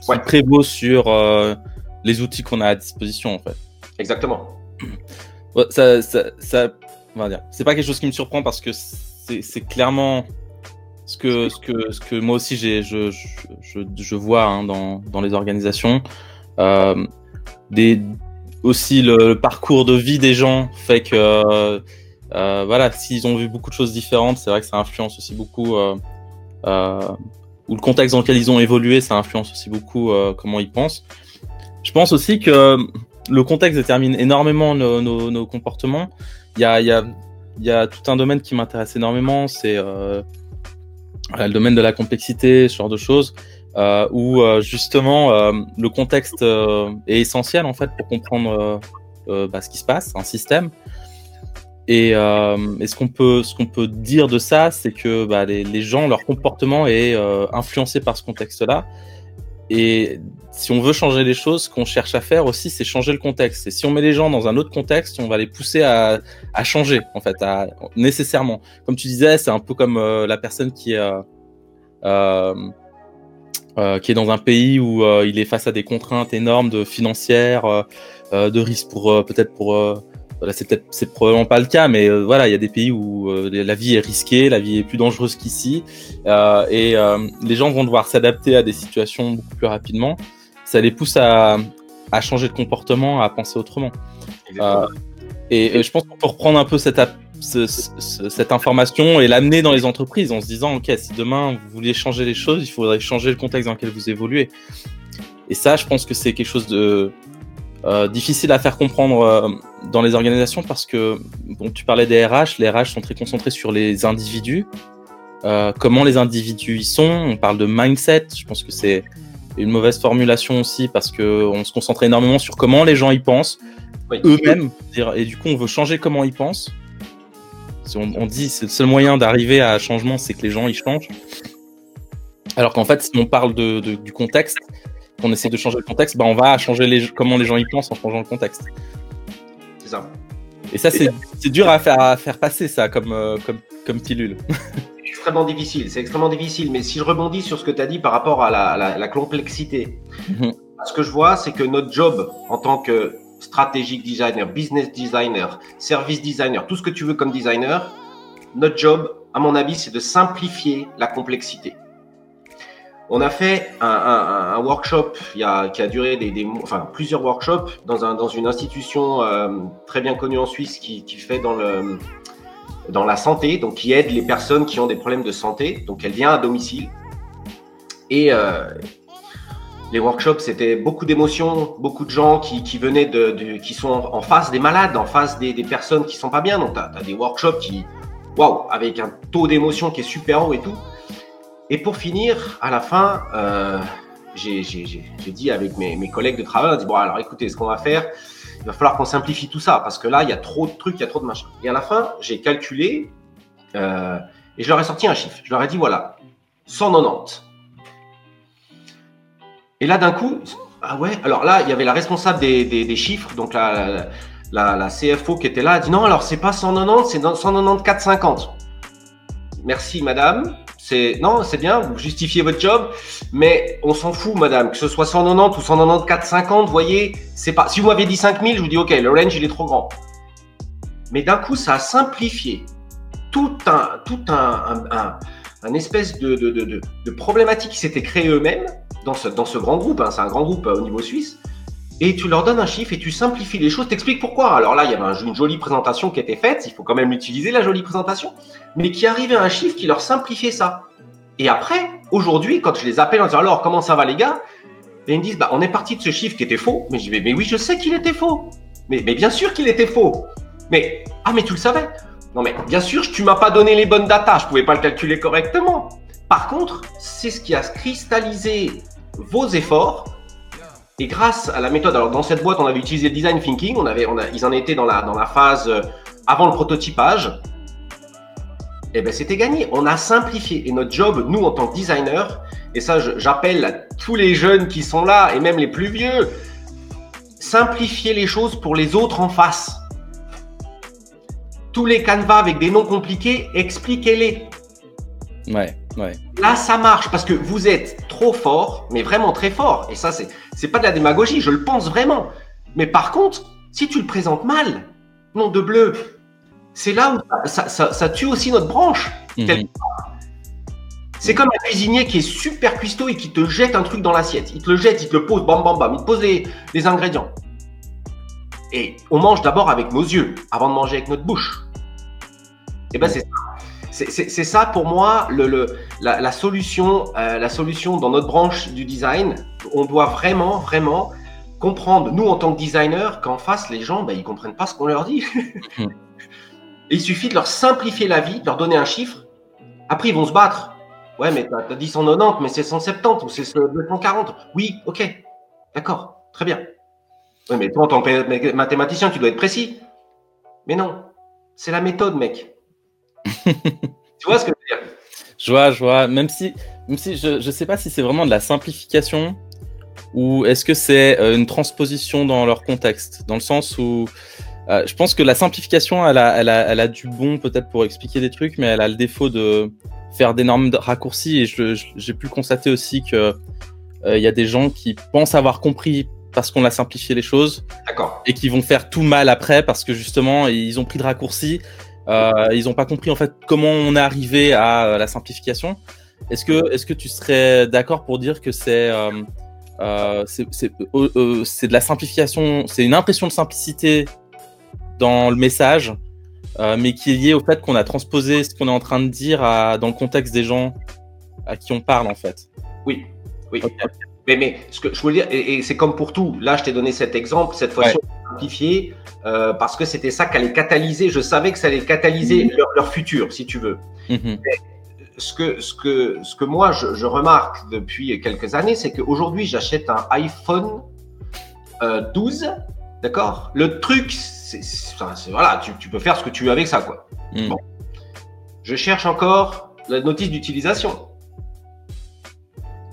qui prévaut sur les outils qu'on a à disposition en fait. Exactement. ça. C'est pas quelque chose qui me surprend parce que c'est clairement ce que, moi aussi je, vois hein, dans, les organisations. Euh, aussi le, parcours de vie des gens fait que euh, voilà, s'ils ont vu beaucoup de choses différentes, c'est vrai que ça influence aussi beaucoup. Euh, euh ou le contexte dans lequel ils ont évolué, ça influence aussi beaucoup euh, comment ils pensent. Je pense aussi que le contexte détermine énormément nos, comportements. Il y a, tout un domaine qui m'intéresse énormément, c'est euh, le domaine de la complexité, ce genre de choses, euh, où euh, justement le contexte est essentiel en fait pour comprendre bah, ce qui se passe, un système. Et, et ce qu'on peut, ce qu'on peut dire de ça, c'est que bah, les, les, gens, leur comportement est influencé par ce contexte-là et si on veut changer les choses, ce qu'on cherche à faire aussi, c'est changer le contexte. Et si on met les gens dans un autre contexte, on va les pousser à, changer, en fait, nécessairement. Comme tu disais, c'est un peu comme euh, la personne qui est, euh, euh qui est dans un pays où il est face à des contraintes énormes de financières, de risques pour peut-être pour voilà, c'est peut-être c'est probablement pas le cas, mais voilà, il y a des pays où la vie est risquée, la vie est plus dangereuse qu'ici, et les gens vont devoir s'adapter à des situations beaucoup plus rapidement ça les pousse à, à changer de comportement, à penser autrement. Euh, et, je pense qu'on peut reprendre un peu cette, cette information et l'amener dans les entreprises en se disant, OK, si demain vous vouliez changer les choses, il faudrait changer le contexte dans lequel vous évoluez. Et ça, je pense que c'est quelque chose de euh, difficile à faire comprendre euh, dans les organisations parce que, bon, tu parlais des RH, les RH sont très concentrés sur les individus, comment les individus y sont, on parle de mindset, je pense que c'est une mauvaise formulation aussi parce que on se concentre énormément sur comment les gens y pensent eux-mêmes et du coup on veut changer comment ils pensent. On, on dit c'est le seul moyen d'arriver à un changement, c'est que les gens y changent. Alors qu'en fait, si on parle de, du contexte, qu'on essaie de changer le contexte, bah on va changer les, comment les gens y pensent en changeant le contexte. C'est ça. Et ça, c'est dur à faire, à faire passer ça comme, euh, comme, comme pilule. extrêmement difficile. C'est extrêmement difficile. Mais si je rebondis sur ce que tu as dit par rapport à la, complexité, mhm. ce que je vois, c'est que notre job en tant que stratégique designer, business designer, service designer, tout ce que tu veux comme designer, notre job, à mon avis, c'est de simplifier la complexité. On a fait un, workshop il y a, qui a duré des, enfin, plusieurs workshops dans, un, dans une institution euh, très bien connue en Suisse qui, qui fait dans le, dans la santé, donc qui aide les personnes qui ont des problèmes de santé. Donc elle vient à domicile. Et euh, les workshops, c'était beaucoup d'émotions, beaucoup de gens qui, qui venaient qui sont en, face des malades, en face des, des personnes qui sont pas bien. Donc tu as, des workshops qui, waouh, avec un taux d'émotion qui est super haut et tout. Et pour finir, à la fin, euh, j'ai dit avec mes, mes, collègues de travail, on a dit bon alors écoutez, ce qu'on va faire, il va falloir qu'on simplifie tout ça parce que là, il y a trop de trucs, il y a trop de machins. Et à la fin, j'ai calculé euh, et je leur ai sorti un chiffre. Je leur ai dit voilà, 190. Et là, d'un coup, ah ouais, alors là, il y avait la responsable des, chiffres, donc la, la, la, CFO qui était là, a dit non, alors c'est pas 190, c'est 194,50. Merci, madame non, c'est bien, vous justifiez votre job, mais on s'en fout, madame, que ce soit 190 ou 194, 450, vous voyez, c'est pas. Si vous m'aviez dit 5000, je vous dis ok, le range il est trop grand. Mais d'un coup, ça a simplifié tout un, tout un, un, espèce de, de, de, de, problématique qui s'était créée eux-mêmes dans ce, dans ce grand groupe. Hein, c'est un grand groupe euh, au niveau suisse et tu leur donnes un chiffre et tu simplifies les choses, t'expliques pourquoi. Alors là, il y avait une jolie présentation qui était faite, il faut quand même l'utiliser, la jolie présentation, mais qui arrivait à un chiffre qui leur simplifiait ça. Et après, aujourd'hui, quand je les appelle en disant alors comment ça va les gars, ils me disent bah on est parti de ce chiffre qui était faux. Mais je dis mais oui, je sais qu'il était faux. Mais, mais bien sûr qu'il était faux. Mais ah mais tu le savais. Non mais bien sûr, tu m'as pas donné les bonnes datas, je pouvais pas le calculer correctement. Par contre, c'est ce qui a cristallisé vos efforts et grâce à la méthode, alors dans cette boîte, on avait utilisé le design thinking, on avait, ils en étaient dans la, dans la phase euh, avant le prototypage. Et eh ben c'était gagné. On a simplifié. Et notre job, nous en tant que designer, et ça j'appelle tous les jeunes qui sont là et même les plus vieux, simplifier les choses pour les autres en face. Tous les canevas avec des noms compliqués, expliquez-les. Ouais, ouais. Là, ça marche parce que vous êtes trop fort, mais vraiment très fort. Et ça, c'est, c'est pas de la démagogie, je le pense vraiment. Mais par contre, si tu le présentes mal, nom de bleu, c'est là où ça, ça, tue aussi notre branche. Mhm. C'est comme un cuisinier qui est super cuistot et qui te jette un truc dans l'assiette. Il te le jette, il te le pose, bam bam bam, il te pose les, les ingrédients. Et on mange d'abord avec nos yeux avant de manger avec notre bouche. Et eh ben c'est ça. C'est ça pour moi le, la, solution, euh, la solution dans notre branche du design. On doit vraiment, vraiment comprendre, nous en tant que designer, qu'en face, les gens, ben, ils comprennent pas ce qu'on leur dit. Il suffit de leur simplifier la vie, de leur donner un chiffre. Après, ils vont se battre. Ouais, mais tu as, dit 190, mais c'est 170 ou c'est 240. Oui, ok. D'accord, très bien. Ouais, mais toi, en tant que mathématicien, tu dois être précis. Mais non, c'est la méthode, mec. Tu vois ce que je veux dire? Je vois, je vois. Même si, même si je ne sais pas si c'est vraiment de la simplification ou est-ce que c'est euh, une transposition dans leur contexte, dans le sens où euh, je pense que la simplification, elle a, elle a, elle a du bon peut-être pour expliquer des trucs, mais elle a le défaut de faire d'énormes raccourcis. Et j'ai pu constater aussi que il y a des gens qui pensent avoir compris parce qu'on a simplifié les choses, et qui vont faire tout mal après parce que justement ils ont pris de raccourcis euh, ils n'ont pas compris en fait comment on est arrivé à euh, la simplification. Est-ce que, est-ce que tu serais d'accord pour dire que c'est euh, c'est de la simplification, c'est une impression de simplicité dans le message, mais qui est liée au fait qu'on a transposé ce qu'on est en train de dire à, dans le contexte des gens à qui on parle en fait? Oui, oui. Mais, mais ce que je voulais dire, et, c'est comme pour tout, là je t'ai donné cet exemple, cette fois-ci euh, parce que c'était ça qui allait catalyser, je savais que ça allait catalyser mhm. leur, futur, si tu veux. Mhm. Ce, que, ce, que, ce que moi je, je remarque depuis quelques années, c'est qu'aujourd'hui j'achète un iPhone euh, 12, d'accord? Le truc, c'est voilà, tu, tu, peux faire ce que tu veux avec ça, quoi. Mhm. Bon. Je cherche encore la notice d'utilisation.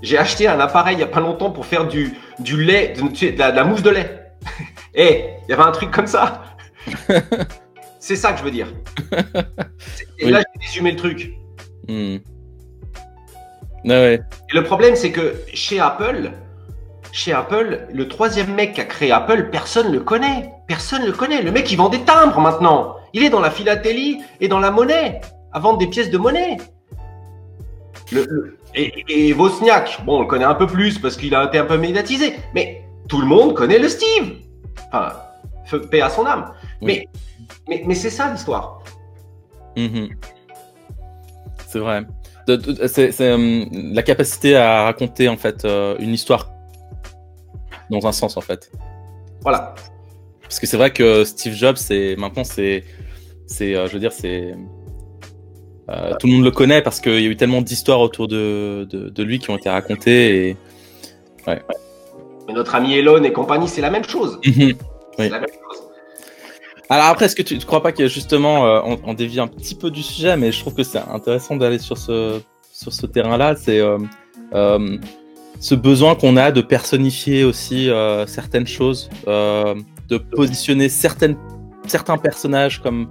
J'ai acheté un appareil il n'y a pas longtemps pour faire du, du lait, de, la, mousse de lait. Eh, il y avait un truc comme ça. C'est ça que je veux dire. Et là, j'ai résumé le truc. Hmm. Ah Et le problème, c'est que chez Apple, chez Apple, le troisième mec qui a créé Apple, personne ne le connaît. Personne ne le connaît. Le mec, il vend des timbres maintenant. Il est dans la philatélie et dans la monnaie, à vendre des pièces de monnaie. Le, et, et Wozniak, bon, on le connaît un peu plus parce qu'il a été un peu médiatisé, mais tout le monde connaît le Steve. Enfin, paix à son âme. Mais, mais, mais c'est ça l'histoire. Mhm. C'est vrai. C'est euh, la capacité à raconter en fait euh, une histoire dans un sens en fait. Voilà. Parce que c'est vrai que Steve Jobs, c'est maintenant c'est, c'est, euh, je veux dire, c'est tout le monde le connaît parce qu'il y a eu tellement d'histoires autour de, de, lui qui ont été racontées. Et... Ouais. Mais notre ami Elon et compagnie, c'est la même chose. Mhm. C'est la même chose. Alors après, est-ce que tu ne crois pas que justement, euh, on, dévie un petit peu du sujet, mais je trouve que c'est intéressant d'aller sur ce, sur ce terrain-là, c'est euh, ce besoin qu'on a de personnifier aussi certaines choses, de positionner certaines, certains personnages comme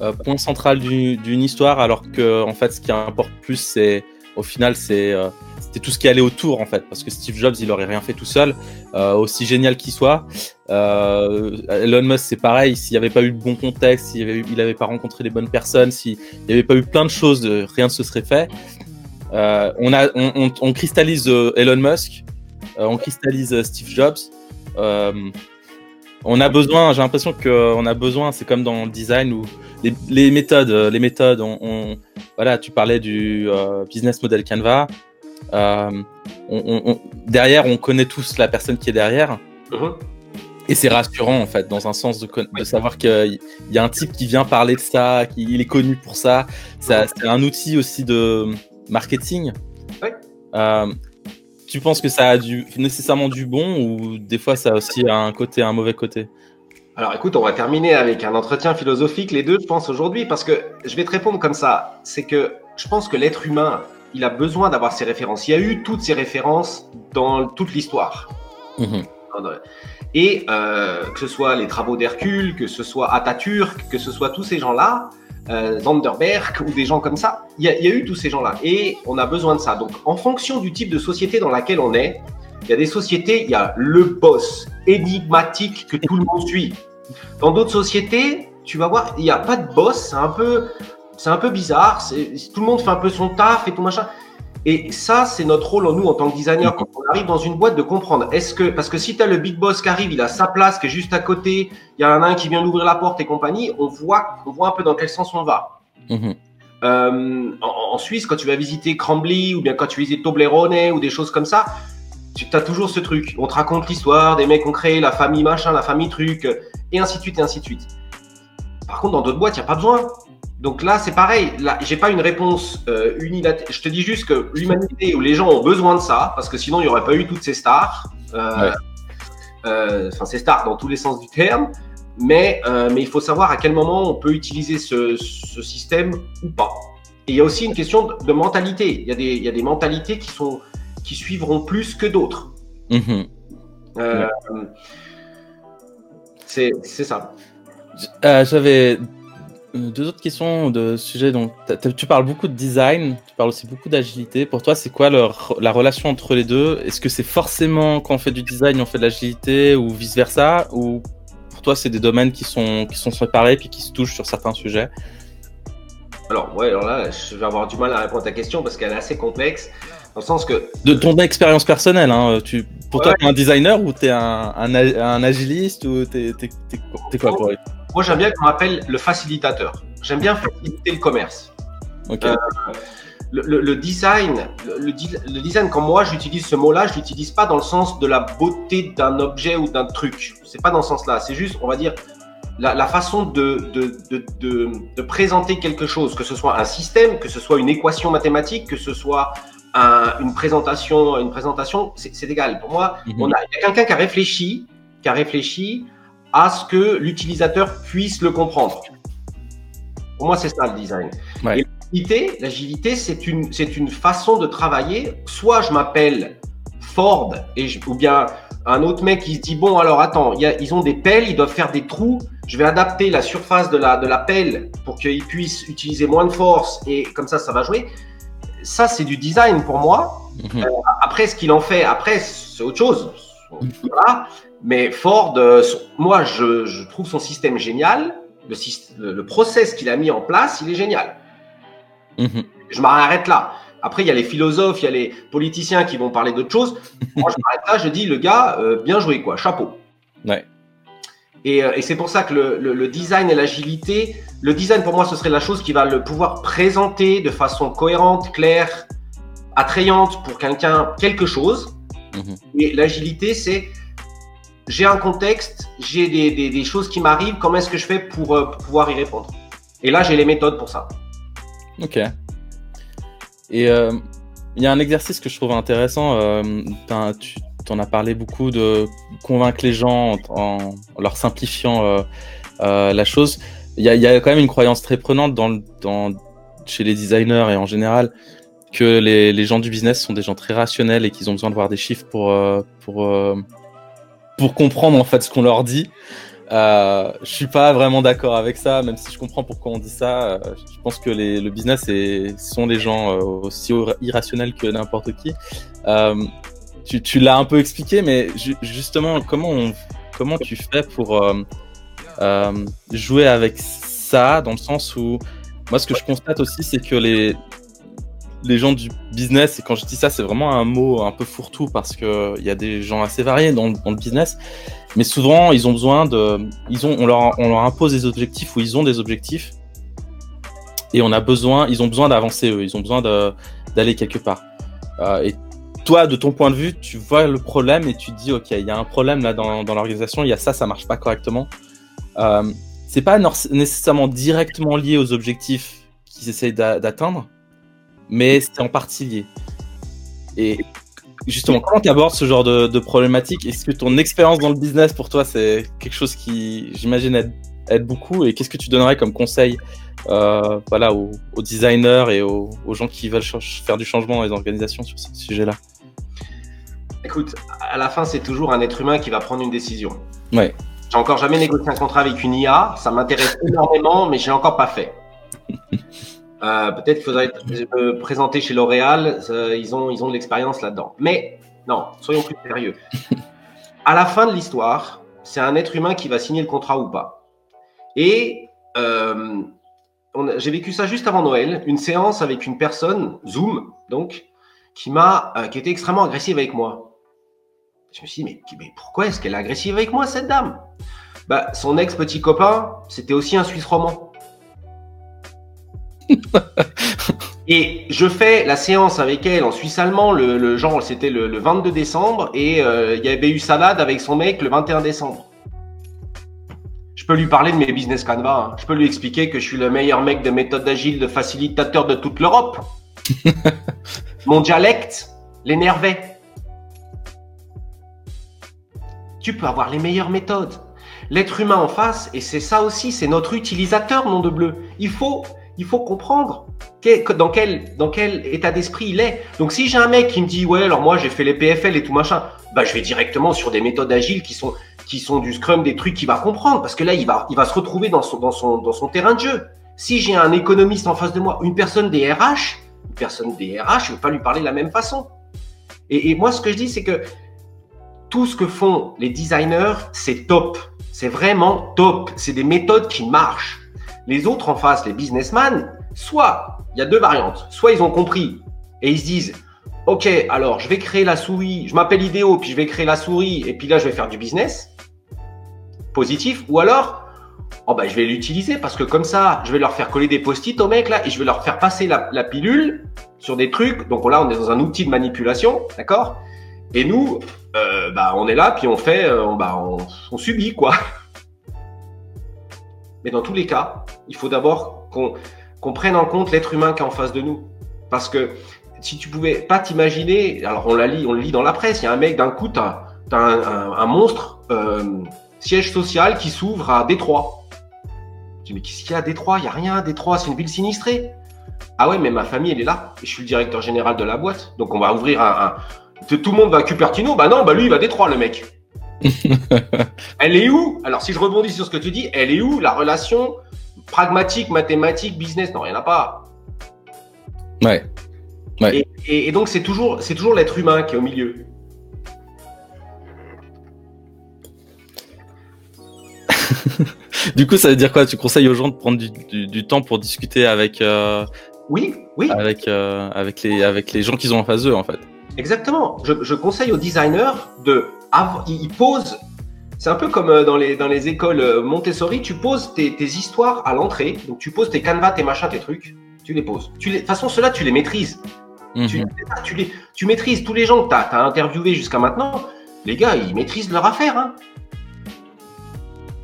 euh, point central d'une histoire, alors que en fait, ce qui importe plus, c'est au final, c'est euh, c'était tout ce qui allait autour en fait, parce que Steve Jobs, il aurait rien fait tout seul, euh, aussi génial qu'il soit. Elon Musk, c'est pareil. S'il n'y avait pas eu le bon contexte, s'il avait, il n'avait pas rencontré les bonnes personnes, s'il n'y avait pas eu plein de choses, rien ne se serait fait. on a, on, cristallise Elon Musk, on cristallise Steve Jobs on a besoin, j'ai l'impression qu'on a besoin, c'est comme dans le design où les, méthodes, euh, les méthodes, on, voilà, tu parlais du euh, business model Canva. Euh, derrière, on connaît tous la personne qui est derrière. Uh-huh. Et c'est rassurant, en fait, dans un sens de, de savoir qu'il y a un type qui vient parler de ça, qu'il est connu pour ça. Uh-huh. C'est un outil aussi de marketing. tu penses que ça a du, nécessairement du bon ou des fois ça a aussi un côté, un mauvais côté? Alors écoute, on va terminer avec un entretien philosophique, les deux, je pense, aujourd'hui, parce que je vais te répondre comme ça. C'est que je pense que l'être humain, il a besoin d'avoir ses références. Il y a eu toutes ces références dans toute l'histoire. Mhm. Et euh, que ce soit les travaux d'Hercule, que ce soit Atatürk, que ce soit tous ces gens-là, euh, Zanderberg ou des gens comme ça, il y, y a eu tous ces gens-là. Et on a besoin de ça. Donc en fonction du type de société dans laquelle on est, il y a des sociétés, il y a le boss énigmatique que tout le monde suit. Dans d'autres sociétés, tu vas voir, il n'y a pas de boss, c'est un peu, c'est un peu bizarre. Tout le monde fait un peu son taf et tout machin. Et ça, c'est notre rôle, nous, en tant que designer, quand on arrive dans une boîte, de comprendre. Est-ce que, parce que si tu as le big boss qui arrive, il a sa place qui est juste à côté, il y a un qui vient d'ouvrir la porte et compagnie, on voit, on voit un peu dans quel sens on va. Mhm. Euh, en, Suisse, quand tu vas visiter Crambley ou bien quand tu visites Toblerone ou des choses comme ça, tu as toujours ce truc. On te raconte l'histoire, des mecs ont créé la famille machin, la famille truc, et ainsi de suite, et ainsi de suite. Par contre, dans d'autres boîtes, il n'y a pas besoin. Donc là, c'est pareil. Là, j'ai pas une réponse euh, unilatérale. Je te dis juste que l'humanité ou les gens ont besoin de ça, parce que sinon, il n'y aurait pas eu toutes ces stars. Euh, euh, enfin, ces stars dans tous les sens du terme. Mais, mais il faut savoir à quel moment on peut utiliser ce, ce système ou pas. Et il y a aussi une question de, mentalité. Il y, a des, il y a des mentalités qui, sont, qui suivront plus que d'autres. Mhm. Euh, c'est ça. Euh, j'avais deux autres questions de sujets. Donc, tu parles beaucoup de design, tu parles aussi beaucoup d'agilité. Pour toi, c'est quoi la relation entre les deux? Est-ce que c'est forcément quand on fait du design, on fait de l'agilité ou vice versa Ou pour toi, c'est des domaines qui sont, qui sont séparés puis qui se touchent sur certains sujets? Alors, ouais, alors là, je vais avoir du mal à répondre à ta question parce qu'elle est assez complexe. Dans le sens que. De ton expérience personnelle, hein, tu, pour toi, tu es un designer ou tu es un, un, agiliste ou tu es, quoi pour Moi, j'aime bien qu'on m'appelle le facilitateur. J'aime bien faciliter le commerce. Euh, le, design, le, le, design, quand moi j'utilise ce mot-là, je l'utilise pas dans le sens de la beauté d'un objet ou d'un truc. C'est pas dans ce sens-là. C'est juste, on va dire, la, façon de, de, présenter quelque chose, que ce soit un système, que ce soit une équation mathématique, que ce soit une présentation, une présentation, c'est égal. Pour moi, mhm. on a, il y a quelqu'un qui a réfléchi, qui a réfléchi à ce que l'utilisateur puisse le comprendre. Pour moi, c'est ça le design. l'agilité, l'agilité, c'est une, c'est une façon de travailler. Soit je m'appelle Ford et ou bien un autre mec qui se dit bon alors attends, ils ont des pelles, ils doivent faire des trous. Je vais adapter la surface de la, de la pelle pour qu'ils puissent utiliser moins de force et comme ça, ça va jouer. Ça, c'est du design pour moi. Mhm. Euh, après, ce qu'il en fait, après, c'est autre chose. Mais Ford, euh, moi, je, trouve son système génial. Le, le process qu'il a mis en place, il est génial. Mhm. Je m'arrête là. Après, il y a les philosophes, il y a les politiciens qui vont parler d'autres choses. Moi, je m'arrête là, je dis, le gars, euh, bien joué, quoi, chapeau. Ouais. Euh, et, c'est pour ça que le, design et l'agilité, le design pour moi, ce serait la chose qui va le pouvoir présenter de façon cohérente, claire, attrayante pour quelqu'un quelque chose. Mhm. Et l'agilité, c'est j'ai un contexte, j'ai des, choses qui m'arrivent, comment est-ce que je fais pour, euh, pouvoir y répondre? Et là, j'ai les méthodes pour ça. Ok. Et euh, il y a un exercice que je trouve intéressant. Euh, tu en as parlé beaucoup de convaincre les gens en, leur simplifiant euh, la chose. Il y, a, quand même une croyance très prenante chez les designers et en général que les, les, gens du business sont des gens très rationnels et qu'ils ont besoin de voir des chiffres pour, pour, pour comprendre en fait ce qu'on leur dit. Euh, je suis pas vraiment d'accord avec ça, même si je comprends pourquoi on dit ça. Euh, je pense que les, le business sont des gens euh, aussi irrationnels que n'importe qui. Euh, tu, l'as un peu expliqué, mais justement, comment, tu fais pour jouer avec ça, dans le sens où moi, ce que je constate aussi, c'est que les, les gens du business, et quand je dis ça, c'est vraiment un mot un peu fourre-tout parce qu'il y a des gens assez variés dans, le business, mais souvent ils ont besoin de, ils ont, on leur, impose des objectifs ou ils ont des objectifs et on a besoin, ils ont besoin d'avancer eux, ils ont besoin d'aller quelque part. Euh, et toi, de ton point de vue, tu vois le problème et tu te dis ok, il y a un problème là dans, dans l'organisation, il y a ça, ça marche pas correctement. Euh, c'est pas nécessairement directement lié aux objectifs qu'ils essayent d'atteindre, mais c'est en partie lié. Et justement, comment tu abordes ce genre de, problématique? Est-ce que ton expérience dans le business pour toi, c'est quelque chose qui, j'imagine, aide, beaucoup? Et qu'est-ce que tu donnerais comme conseil euh, voilà, aux, designers et aux, gens qui veulent faire du changement dans les organisations sur ce sujet-là? Écoute, à la fin, c'est toujours un être humain qui va prendre une décision. Ouais. J'ai encore jamais négocié un contrat avec une IA. Ça m'intéresse énormément, mais j'ai encore pas fait. Euh, peut-être qu'il faudrait me présenter chez L'Oréal. Euh, ils, ont, ils ont de l'expérience là-dedans. Mais non, soyons plus sérieux. À la fin de l'histoire, c'est un être humain qui va signer le contrat ou pas. Et euh, j'ai vécu ça juste avant Noël, une séance avec une personne, Zoom, donc, qui m'a, qui était extrêmement agressive avec moi. Je me suis dit, mais, pourquoi est-ce qu'elle est agressive avec moi, cette dame? Bah, Son ex-petit copain, c'était aussi un Suisse romand. et je fais la séance avec elle en suisse allemand, le, genre c'était le, 22 décembre, et euh, il y avait eu salade avec son mec le 21 décembre. Je peux lui parler de mes business canvas, hein. je peux lui expliquer que je suis le meilleur mec de méthode agile, de facilitateur de toute l'Europe. Mon dialecte l'énervait. Tu peux avoir les meilleures méthodes. L'être humain en face, et c'est ça aussi, c'est notre utilisateur, nom de bleu. Il faut il faut comprendre dans quel, état d'esprit il est. Donc, si j'ai un mec qui me dit, ouais, alors moi, j'ai fait les PFL et tout machin, bah, je vais directement sur des méthodes agiles qui sont, qui sont du Scrum, des trucs qu'il va comprendre, parce que là, il va, se retrouver dans son, terrain de jeu. Si j'ai un économiste en face de moi, une personne des RH, une personne des RH, je ne vais pas lui parler de la même façon. Et moi, ce que je dis, c'est que tout ce que font les designers, c'est top. C'est vraiment top. C'est des méthodes qui marchent. Les autres en face, les businessmen, soit il y a deux variantes. Soit ils ont compris et ils se disent Ok, alors je vais créer la souris, je m'appelle Idéo, puis je vais créer la souris, et puis là je vais faire du business positif. Ou alors, oh bah, je vais l'utiliser parce que comme ça, je vais leur faire coller des post-it aux mecs là et je vais leur faire passer la, pilule sur des trucs. Donc là, on est dans un outil de manipulation, d'accord? Et nous, euh, bah, on est là, puis on fait, euh, bah, on subit quoi. Mais dans tous les cas, il faut d'abord qu'on prenne en compte l'être humain qui est en face de nous. Parce que si tu pouvais pas t'imaginer, alors on, la lit, on le lit dans la presse, il y a un mec, d'un coup, tu as, un, monstre euh, siège social qui s'ouvre à Détroit. Je dis, mais qu'est-ce qu'il y a à Détroit? Il n'y a rien à Détroit, c'est une ville sinistrée. Ah ouais, mais ma famille, elle est là. je suis le directeur général de la boîte. Donc on va ouvrir un. Tout le monde va à Cupertino. Bah non, bah lui, il va à Détroit, le mec. elle est où? Alors, si je rebondis sur ce que tu dis, elle est où la relation pragmatique, mathématique, business? Non, il n'y en a pas. Ouais. ouais. Et, donc, c'est toujours, c'est toujours l'être humain qui est au milieu. du coup, ça veut dire quoi? Tu conseilles aux gens de prendre du, temps pour discuter avec. Euh, oui, oui. Avec, euh, avec, les, avec les gens qu'ils ont en face d'eux, en fait? Exactement. Je, je, conseille aux designers de il pose. C'est un peu comme euh, dans les, dans les écoles euh, Montessori, tu poses tes, histoires à l'entrée. Donc tu poses tes canevas, tes machins, tes trucs. Tu les poses. Tu les, de toute façon, ceux-là, tu les maîtrises. Mhm. tu, les, tu maîtrises tous les gens que tu as, interviewés jusqu'à maintenant. Les gars, ils maîtrisent leur affaire. Hein.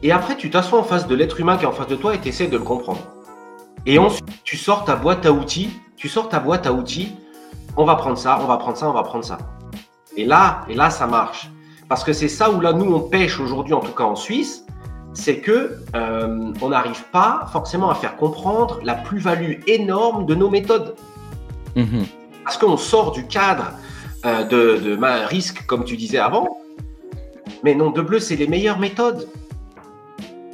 Et après, tu t'assois en face de l'être humain qui est en face de toi et tu essaies de le comprendre. Et ensuite, tu sors ta boîte à outils. Tu sors ta boîte à outils. On va prendre ça, on va prendre ça, on va prendre ça. Et là, et là, ça marche. Parce que c'est ça où là, nous, on pêche aujourd'hui, en tout cas en Suisse, c'est que euh, on n'arrive pas forcément à faire comprendre la plus-value énorme de nos méthodes. Mhm. Parce qu'on sort du cadre euh, de, de ma risque, comme tu disais avant. Mais non, de bleu, c'est les meilleures méthodes.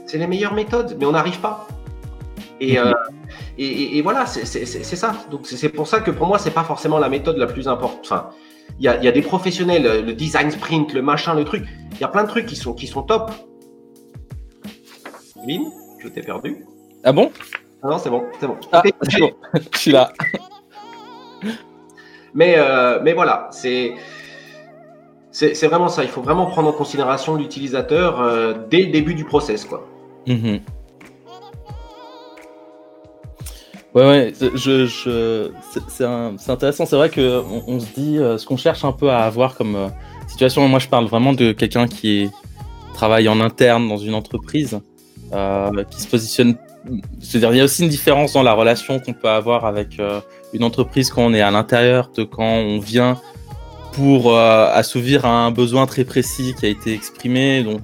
C'est les meilleures méthodes, mais on n'arrive pas. Et, mhm. euh, et, et, voilà, c'est ça. Donc c'est pour ça que pour moi, c'est pas forcément la méthode la plus importante. Enfin, il y a, des professionnels, le design sprint, le machin, le truc. Il y a plein de trucs qui sont, qui sont top. Lynn, je t'ai perdu. Ah bon? Ah non, c'est bon, c'est bon. Ah, je suis là. mais, euh, mais voilà, c'est. C'est vraiment ça. Il faut vraiment prendre en considération l'utilisateur euh, dès le début du process, quoi. Mm-hmm. Ouais, ouais, je, je, c'est intéressant. C'est vrai qu'on on se dit euh, ce qu'on cherche un peu à avoir comme euh, situation. Moi, je parle vraiment de quelqu'un qui travaille en interne dans une entreprise, euh, qui se positionne. C'est-à-dire, il y a aussi une différence dans la relation qu'on peut avoir avec euh, une entreprise quand on est à l'intérieur de quand on vient pour assouvir un besoin très précis qui a été exprimé. Donc,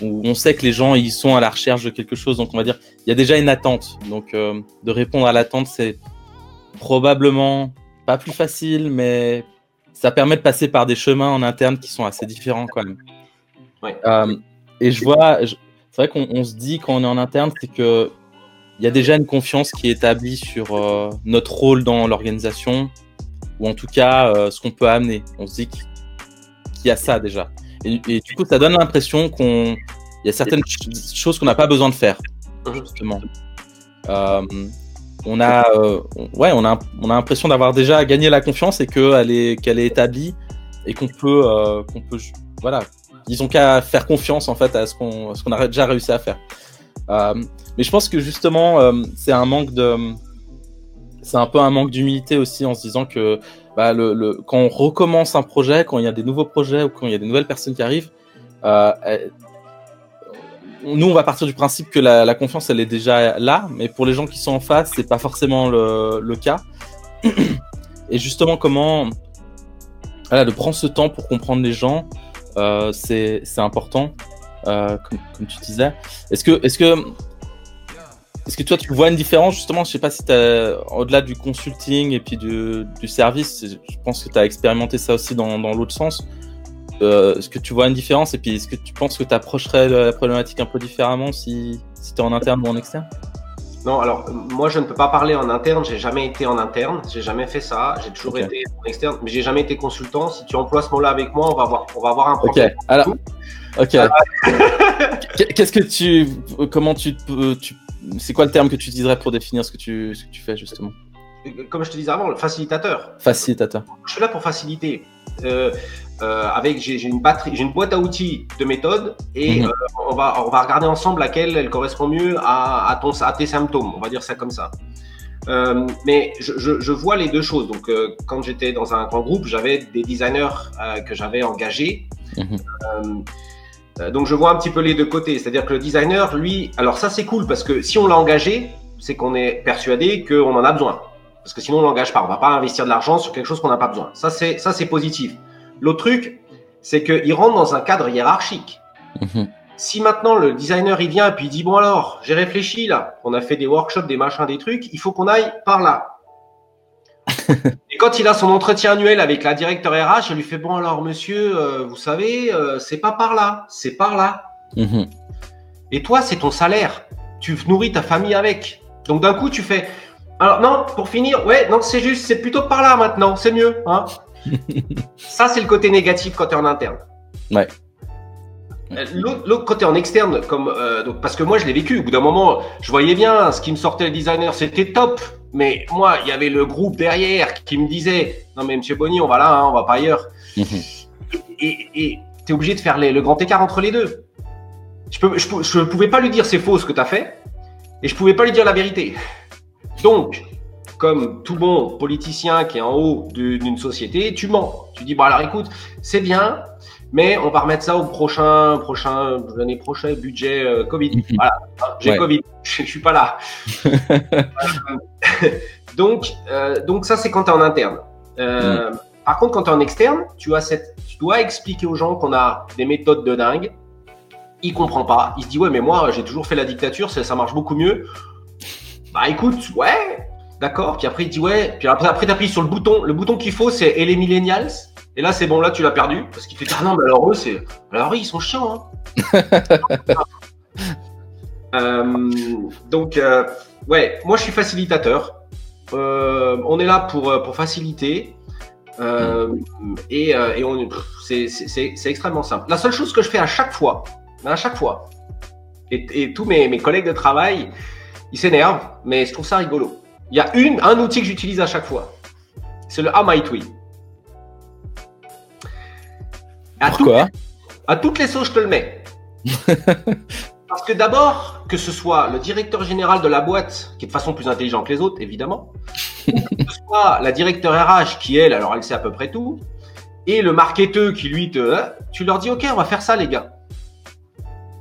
où on sait que les gens ils sont à la recherche de quelque chose. Donc on va dire, y a déjà une attente. Donc euh, de répondre à l'attente, c'est probablement pas plus facile, mais ça permet de passer par des chemins en interne qui sont assez différents quand même. Euh, et je vois, c'est vrai qu'on se dit quand on est en interne, c'est que il y a déjà une confiance qui est établie sur euh, notre rôle dans l'organisation, ou en tout cas ce qu'on peut amener. On se dit qu'il y a ça déjà. Et, du coup, ça donne l'impression qu'on il y a certaines choses qu'on n'a pas besoin de faire, justement. Euh, on a, euh, ouais, on a, on a l'impression d'avoir déjà gagné la confiance et qu'elle est, qu'elle est établie et qu'on peut, euh, qu'on peut, voilà, ils ont qu'à faire confiance en fait à ce qu'on, ce qu'on a déjà réussi à faire. mais je pense que justement, c'est un manque de, c'est un peu un manque d'humilité aussi en se disant que bah, le, quand on recommence un projet, quand il y a des nouveaux projets ou quand il y a des nouvelles personnes qui arrivent, euh, nous on va partir du principe que la, confiance elle est déjà là, mais pour les gens qui sont en face, c'est pas forcément le, cas. Et justement, comment voilà, de prendre ce temps pour comprendre les gens, euh, c'est important, euh, comme, tu disais. Est-ce que, est-ce que est-ce que toi, tu vois une différence justement? Je sais pas si tu au-delà du consulting et puis du, service, je pense que tu as expérimenté ça aussi dans l'autre sens. Euh, est-ce que tu vois une différence et puis est-ce que tu penses que tu approcherais la problématique un peu différemment si, si tu es en interne ou en externe? Non, alors moi je ne peux pas parler en interne, j'ai jamais été en interne, j'ai jamais fait ça, j'ai toujours été en externe, mais j'ai jamais été consultant. Si tu emploies ce mot-là avec moi, on va voir, on va avoir un problème. Ok, alors, ok. Qu'est-ce que tu, comment tu, tu c'est quoi le terme que tu utiliserais pour définir ce que tu, ce que tu fais justement? Comme je te disais avant, le facilitateur. Facilitateur. Je suis là pour faciliter. Euh, euh, avec j'ai une batterie, j'ai une boîte à outils de méthode et mhm. euh, on va on va regarder ensemble laquelle elle correspond mieux à, à ton à tes symptômes. On va dire ça comme ça. Euh, mais je, je, je, vois les deux choses. Donc, quand j'étais dans un grand groupe, j'avais des designers que j'avais engagés. Mhm. donc, je vois un petit peu les deux côtés. C'est-à-dire que le designer, lui, alors ça c'est cool parce que si on l'a engagé, c'est qu'on est persuadé qu'on en a besoin. Parce que sinon on l'engage pas. On va pas investir de l'argent sur quelque chose qu'on n'a pas besoin. Ça c'est ça c'est positif. L'autre truc, c'est qu'il rentre dans un cadre hiérarchique. Mhm. Si maintenant le designer il vient et puis il dit bon alors j'ai réfléchi là, on a fait des workshops, des machins, des trucs, il faut qu'on aille par là. et quand il a son entretien annuel avec la directeur RH, elle lui fait bon alors monsieur, euh, vous savez, euh, c'est pas par là, c'est par là. Mhm. Et toi c'est ton salaire, tu nourris ta famille avec. Donc d'un coup tu fais alors non pour finir ouais non c'est juste c'est plutôt par là maintenant c'est mieux hein ça, c'est le côté négatif quand tu es en interne. Ouais. Euh, l'autre côté en externe, comme euh, donc, parce que moi je l'ai vécu. Au bout d'un moment, je voyais bien ce qui me sortait le designer, c'était top. Mais moi, il y avait le groupe derrière qui me disait non mais Monsieur Bonny, on va là, hein, on va pas ailleurs. Mhm. et tu es obligé de faire le grand écart entre les deux. Je, peux, je, pouvais pas lui dire c'est faux ce que tu as fait, et je pouvais pas lui dire la vérité. Donc, comme tout bon politicien qui est en haut d'une société, tu mens. Tu dis, bon alors écoute, c'est bien, mais on va remettre ça au prochain, prochain, l'année prochaine, budget euh, Covid. Mhm. Voilà, hein, j'ai Covid, je, ne suis pas là. donc, euh, donc ça c'est quand tu es en interne. Euh, mhm. Par contre, quand tu es en externe, tu as cette, tu dois expliquer aux gens qu'on a des méthodes de dingue. Il comprend pas. Il se dit ouais, mais moi j'ai toujours fait la dictature, ça, ça marche beaucoup mieux. Bah écoute, ouais, D'accord. Puis après, il dit ouais. Puis après, après tu appuies sur le bouton. Le bouton qu'il faut, c'est et les millennials. Et là, c'est bon, là, tu l'as perdu. Parce qu'il fait ah non, mais alors eux, c'est. Alors oui, ils sont chiants. Hein. euh, donc, euh, ouais, moi, je suis facilitateur. Euh, on est là pour, pour faciliter. Et, et on, c'est extrêmement simple. La seule chose que je fais à chaque fois, à chaque fois, et, et tous mes, mes collègues de travail, ils s'énervent, mais je trouve ça rigolo. Il y a une, un outil que j'utilise à chaque fois. C'est le Amaitui. À Pourquoi? À toutes les sauces, je te le mets. Parce que d'abord, que ce soit le directeur général de la boîte, qui est de façon plus intelligent que les autres, évidemment, que ce soit la directeur RH, qui elle, alors elle sait à peu près tout, et le marketeur qui lui te, hein, tu leur dis, ok, on va faire ça, les gars.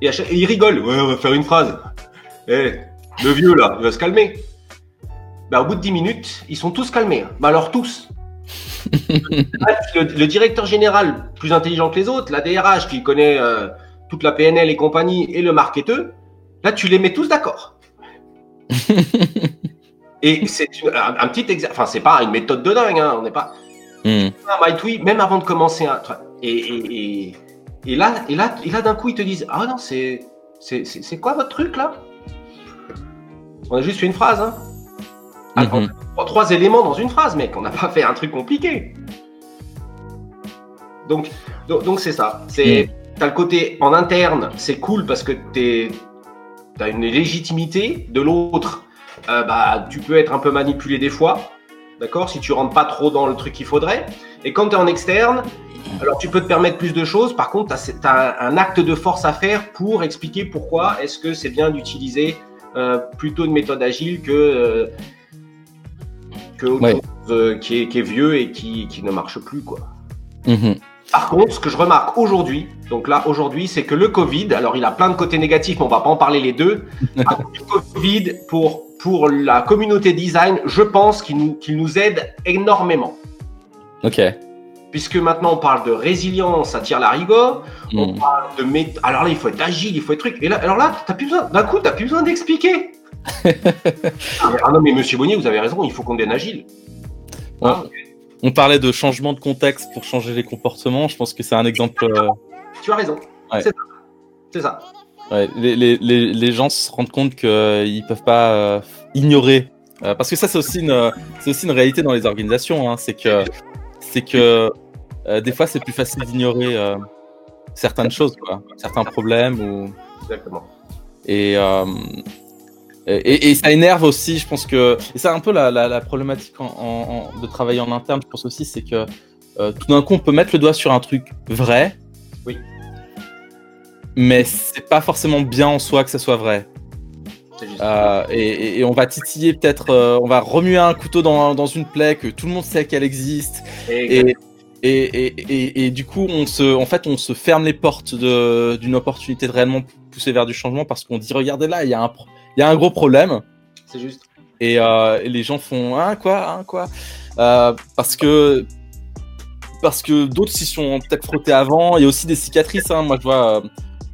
Et, ils rigolent. Ouais, on va faire une phrase. Eh, le vieux là, il va se calmer. Bah, au bout de 10 minutes, ils sont tous calmés. Bah, alors tous. le, directeur général, plus intelligent que les autres, la DRH qui connaît euh, toute la PNL et compagnie, et le marketeur, là, tu les mets tous d'accord. et c'est un, petit exemple. Enfin, c'est pas une méthode de dingue, hein, on n'est pas. Mm. même avant de commencer un. Et, et, et, là, et là, et là d'un coup, ils te disent Ah non, c'est. C'est quoi votre truc là? On a juste fait une phrase, hein Mhm. Trois éléments dans une phrase, mec. On n'a pas fait un truc compliqué. Donc, donc c'est ça. C'est, mhm. t'as le côté en interne, c'est cool parce que tu as une légitimité. De l'autre, euh, bah, tu peux être un peu manipulé des fois. D'accord Si tu rentres pas trop dans le truc qu'il faudrait. Et quand tu es en externe, alors tu peux te permettre plus de choses. Par contre, tu as, un acte de force à faire pour expliquer pourquoi est-ce que c'est bien d'utiliser euh, plutôt une méthode agile que euh, que qui, est, vieux et qui, ne marche plus. quoi. Mhm. Par contre, ce que je remarque aujourd'hui, donc là aujourd'hui, c'est que le Covid, alors il a plein de côtés négatifs, mais on va pas en parler les deux. le Covid pour pour la communauté design, je pense qu'il nous qu'il nous aide énormément. Ok. Puisque maintenant on parle de résilience, ça tire la rigueur. On mhm. parle de Alors là, il faut être agile, il faut être truc. Et là, alors là, t'as plus besoin. D'un coup, t'as plus besoin d'expliquer. ah non, mais monsieur Bonnier, vous avez raison, il faut qu'on devienne agile. Ah, on parlait de changement de contexte pour changer les comportements. Je pense que c'est un exemple. Euh, tu as raison. C'est ça. les, les, les, gens se rendent compte qu'ils ne peuvent pas euh, ignorer. Euh, parce que ça, c'est aussi, une, aussi une réalité dans les organisations. Hein. c'est que, des fois, c'est plus facile d'ignorer certaines choses, quoi, certains problèmes. Ou... Exactement. Et, et, ça énerve aussi, je pense que. Et c'est un peu la, problématique de travailler en interne, je pense aussi, c'est que euh, tout d'un coup, on peut mettre le doigt sur un truc vrai. Oui. Mais c'est pas forcément bien en soi que ça soit vrai. Euh, et, on va titiller peut-être, euh, on va remuer un couteau dans, une plaie que tout le monde sait qu'elle existe. Et, et, du coup, on se, en fait, on se ferme les portes d'une opportunité de réellement pousser vers du changement parce qu'on dit regardez là, il y a un, y a un gros problème. C'est juste. Et, euh, les gens font hein quoi, hein quoi, euh, parce que parce que d'autres s'y sont peut-être frottés avant. Il y a aussi des cicatrices. Hein. Moi, je vois,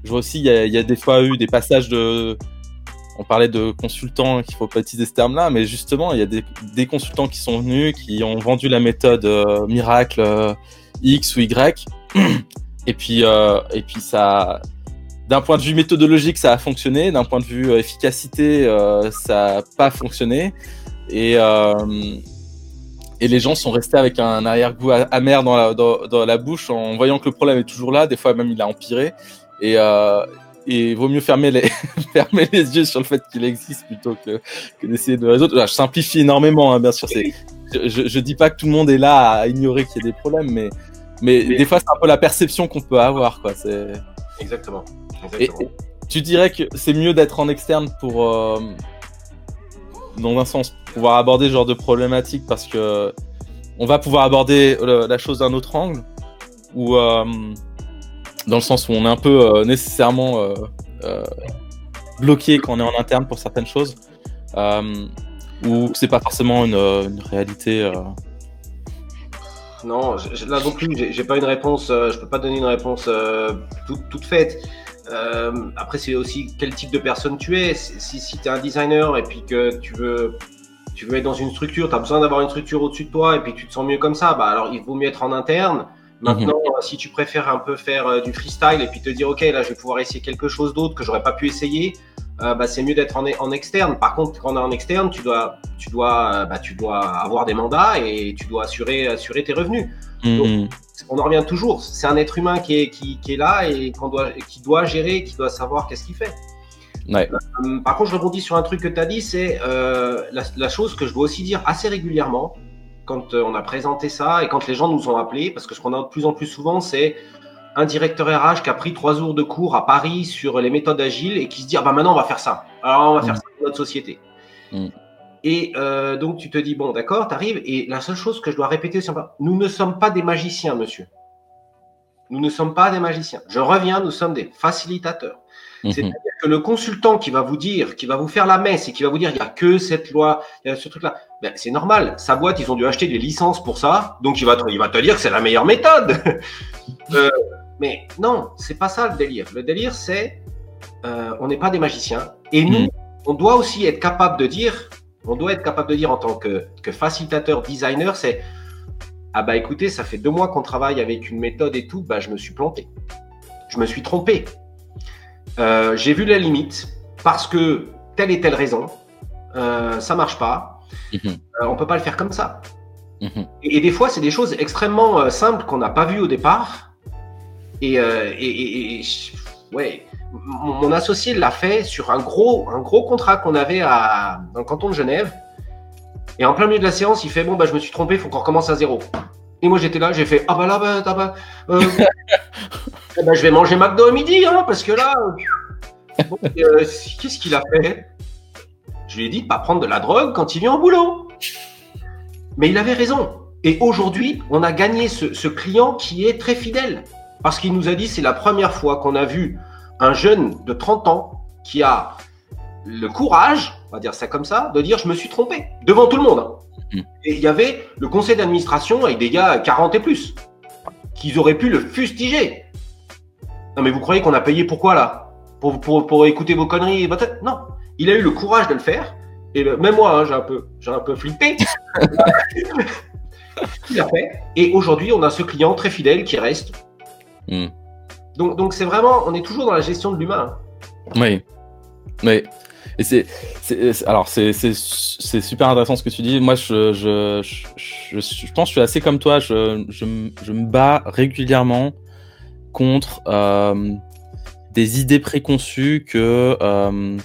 je vois aussi, il y, a, des fois eu des passages de. On parlait de consultants, qu'il faut pas utiliser ce terme-là, mais justement, il y a des, consultants qui sont venus, qui ont vendu la méthode euh, miracle X ou Y, et puis et puis ça d'un point de vue méthodologique, ça a fonctionné. D'un point de vue euh, efficacité, euh, ça n'a pas fonctionné. Et, euh, et les gens sont restés avec un arrière-goût amer dans la, dans, la, bouche en voyant que le problème est toujours là. Des fois même, il a empiré. Et, et vaut mieux fermer les, fermer les yeux sur le fait qu'il existe plutôt que, que d'essayer de résoudre. je simplifie énormément, hein, bien sûr. Je, je dis pas que tout le monde est là à ignorer qu'il y a des problèmes, mais, mais, mais... des fois, c'est un peu la perception qu'on peut avoir. Quoi. C'est... Exactement. Et, tu dirais que c'est mieux d'être en externe pour, euh, dans un sens, pouvoir aborder ce genre de problématique parce que on va pouvoir aborder la chose d'un autre angle ou euh, dans le sens où on est un peu euh, nécessairement bloqué quand on est en interne pour certaines choses ou c'est pas forcément une, réalité. Non, là non plus, j'ai pas une réponse, je peux pas donner une réponse toute, toute faite. Euh, après, c'est aussi quel type de personne tu es. Si, si tu es un designer et puis que tu veux, tu veux être dans une structure, tu as besoin d'avoir une structure au-dessus de toi et puis tu te sens mieux comme ça, bah alors il vaut mieux être en interne. Maintenant, mhm. si tu préfères un peu faire euh, du freestyle et puis te dire, OK, là, je vais pouvoir essayer quelque chose d'autre que j'aurais pas pu essayer, euh, bah, c'est mieux d'être en, en, externe. Par contre, quand on est en externe, tu dois, tu dois, bah, tu dois avoir des mandats et tu dois assurer, assurer tes revenus. Mhm on en revient toujours. C'est un être humain qui est, qui, est là et doit, qui doit gérer, qui doit savoir qu'est-ce qu'il fait. Euh, par contre, je rebondis sur un truc que tu as dit, c'est euh, la, chose que je dois aussi dire assez régulièrement quand euh, on a présenté ça et quand les gens nous ont appelés, parce que ce qu'on a de plus en plus souvent, c'est un directeur RH qui a pris trois jours de cours à Paris sur les méthodes agiles et qui se dit ah bah maintenant on va faire ça. Alors on va faire mm. ça dans notre société. Mm. Et euh, donc, tu te dis, bon, d'accord, tu arrives. Et la seule chose que je dois répéter, c'est nous ne sommes pas des magiciens, monsieur. Nous ne sommes pas des magiciens. Je reviens, nous sommes des facilitateurs. Mhm. C'est-à-dire que le consultant qui va vous dire, qui va vous faire la messe et qui va vous dire, il n'y a que cette loi, il y a ce truc-là, ben, c'est normal. Sa boîte, ils ont dû acheter des licences pour ça. Donc, il va te, il va te dire que c'est la meilleure méthode. euh, mais non, c'est pas ça le délire. Le délire, c'est, euh, on n'est pas des magiciens. Et nous, mhm. on doit aussi être capable de dire, on doit être capable de dire en tant que, facilitateur, designer, c'est ah bah écoutez, ça fait deux mois qu'on travaille avec une méthode et tout, bah je me suis planté. Je me suis trompé. Euh, j'ai vu la limite parce que telle et telle raison, euh, ça marche pas. On mhm. euh, on peut pas le faire comme ça. Mhm. et, des fois, c'est des choses extrêmement euh, simples qu'on n'a pas vues au départ. Et, et, ouais, mon, associé l'a fait sur un gros, un gros contrat qu'on avait à, dans le canton de Genève. Et en plein milieu de la séance, il fait Bon, bah, je me suis trompé, il faut qu'on recommence à zéro. Et moi, j'étais là, j'ai fait Ah, bah là, bah, bah, euh, ben, je vais manger McDo à midi, hein, parce que là. Euh, qu'est-ce qu'il a fait? Je lui ai dit de pas prendre de la drogue quand il vient au boulot. Mais il avait raison. Et aujourd'hui, on a gagné ce, ce client qui est très fidèle. Parce qu'il nous a dit c'est la première fois qu'on a vu un jeune de 30 ans qui a le courage, on va dire ça comme ça, de dire je me suis trompé devant tout le monde. Mm. Et il y avait le conseil d'administration avec des gars 40 et plus qui auraient pu le fustiger. Non mais vous croyez qu'on a payé pourquoi là? Pour, pour, pour, écouter vos conneries Non, Il a eu le courage de le faire. Et même moi, hein, j'ai un peu, j'ai un peu flippé. il a fait. Et aujourd'hui, on a ce client très fidèle qui reste. Hmm. Donc, donc c'est vraiment, on est toujours dans la gestion de l'humain. Oui. Oui. Et c'est, alors c'est, super intéressant ce que tu dis. Moi, je, je, je, je, pense que je suis assez comme toi. Je, je, me bats régulièrement contre euh, des idées préconçues que euh,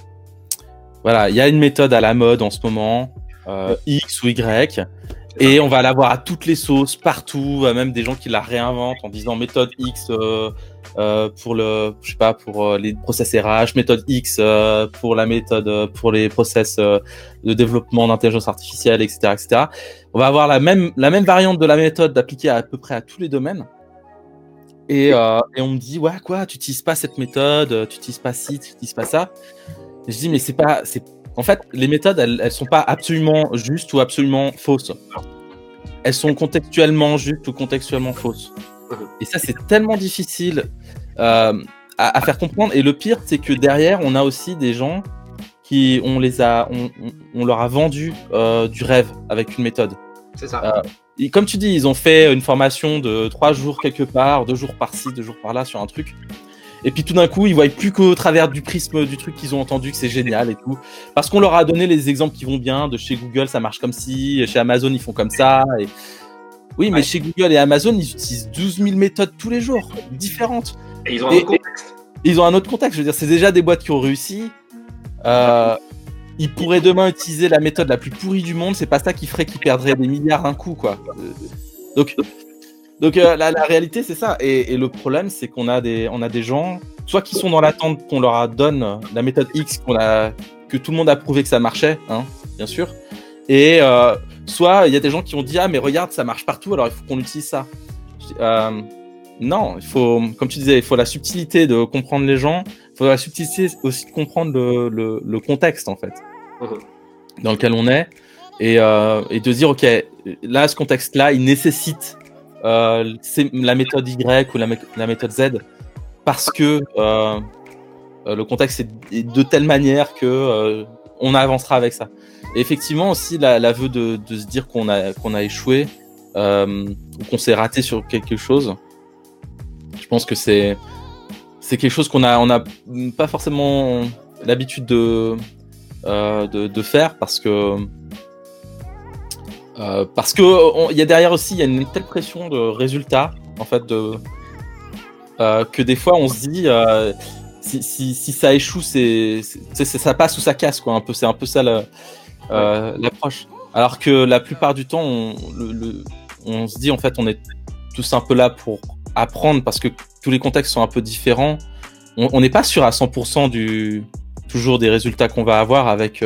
voilà, il y a une méthode à la mode en ce moment, euh, X ou Y, et on va l'avoir à toutes les sauces, partout, même des gens qui la réinventent en disant méthode X euh, euh, pour le, je sais pas, pour euh, les process RH, méthode X euh, pour la méthode, pour les process de développement d'intelligence artificielle, etc., etc. On va avoir la même, la même variante de la méthode d'appliquer à, peu près à tous les domaines. Et, et on me dit, ouais, quoi, tu utilises pas cette méthode, tu utilises pas ci, tu utilises pas ça je dis, mais c'est pas. c'est En fait, les méthodes, elles, elles sont pas absolument justes ou absolument fausses. Elles sont contextuellement justes ou contextuellement fausses. Et ça, c'est tellement difficile euh, à, faire comprendre. Et le pire, c'est que derrière, on a aussi des gens qui, on les a, on, on leur a vendu euh, du rêve avec une méthode. C'est ça. Euh, et comme tu dis, ils ont fait une formation de trois jours quelque part, deux jours par-ci, deux jours par-là sur un truc. Et puis tout d'un coup, ils voient plus qu'au travers du prisme du truc qu'ils ont entendu que c'est génial et tout. Parce qu'on leur a donné les exemples qui vont bien. De chez Google, ça marche comme si. Chez Amazon, ils font comme ça. Et... Oui, mais chez Google et Amazon, ils utilisent 12 000 méthodes tous les jours, différentes. Et ils ont un autre contexte. Ils ont un autre contexte. Je veux dire, c'est déjà des boîtes qui ont réussi. Euh, ils pourraient demain utiliser la méthode la plus pourrie du monde. C'est pas ça qui ferait qu'ils perdraient des milliards d'un coup, quoi. Euh, donc, donc euh, la, réalité, c'est ça. Et, le problème, c'est qu'on a des, on a des gens, soit qui sont dans l'attente qu'on leur donne la méthode X, qu'on a, que tout le monde a prouvé que ça marchait, hein, bien sûr. Et euh, soit il y a des gens qui ont dit ah mais regarde ça marche partout, alors il faut qu'on utilise ça. Euh, non, il faut, comme tu disais, il faut la subtilité de comprendre les gens. Il faut la subtilité aussi de comprendre le, le, contexte en fait mmh. dans lequel on est et, et de dire ok là ce contexte là il nécessite euh, la méthode Y ou la, méthode Z parce que euh, euh, le contexte est de telle manière que on avancera avec ça. Et effectivement aussi l'aveu de, se dire qu'on a qu'on a échoué ou qu'on s'est raté sur quelque chose. Je pense que c'est c'est quelque chose qu'on a on a pas forcément l'habitude de, de, de faire parce que euh, parce que il y a derrière aussi, il y a une telle pression de résultats, en fait, de, euh, que des fois on se dit euh, si, si, si, ça échoue, c'est, ça passe ou ça casse, quoi. Un peu, c'est un peu ça l'approche. Alors que la plupart du temps, on, le, on se dit en fait, on est tous un peu là pour apprendre parce que tous les contextes sont un peu différents. On n'est pas sûr à 100% du toujours des résultats qu'on va avoir avec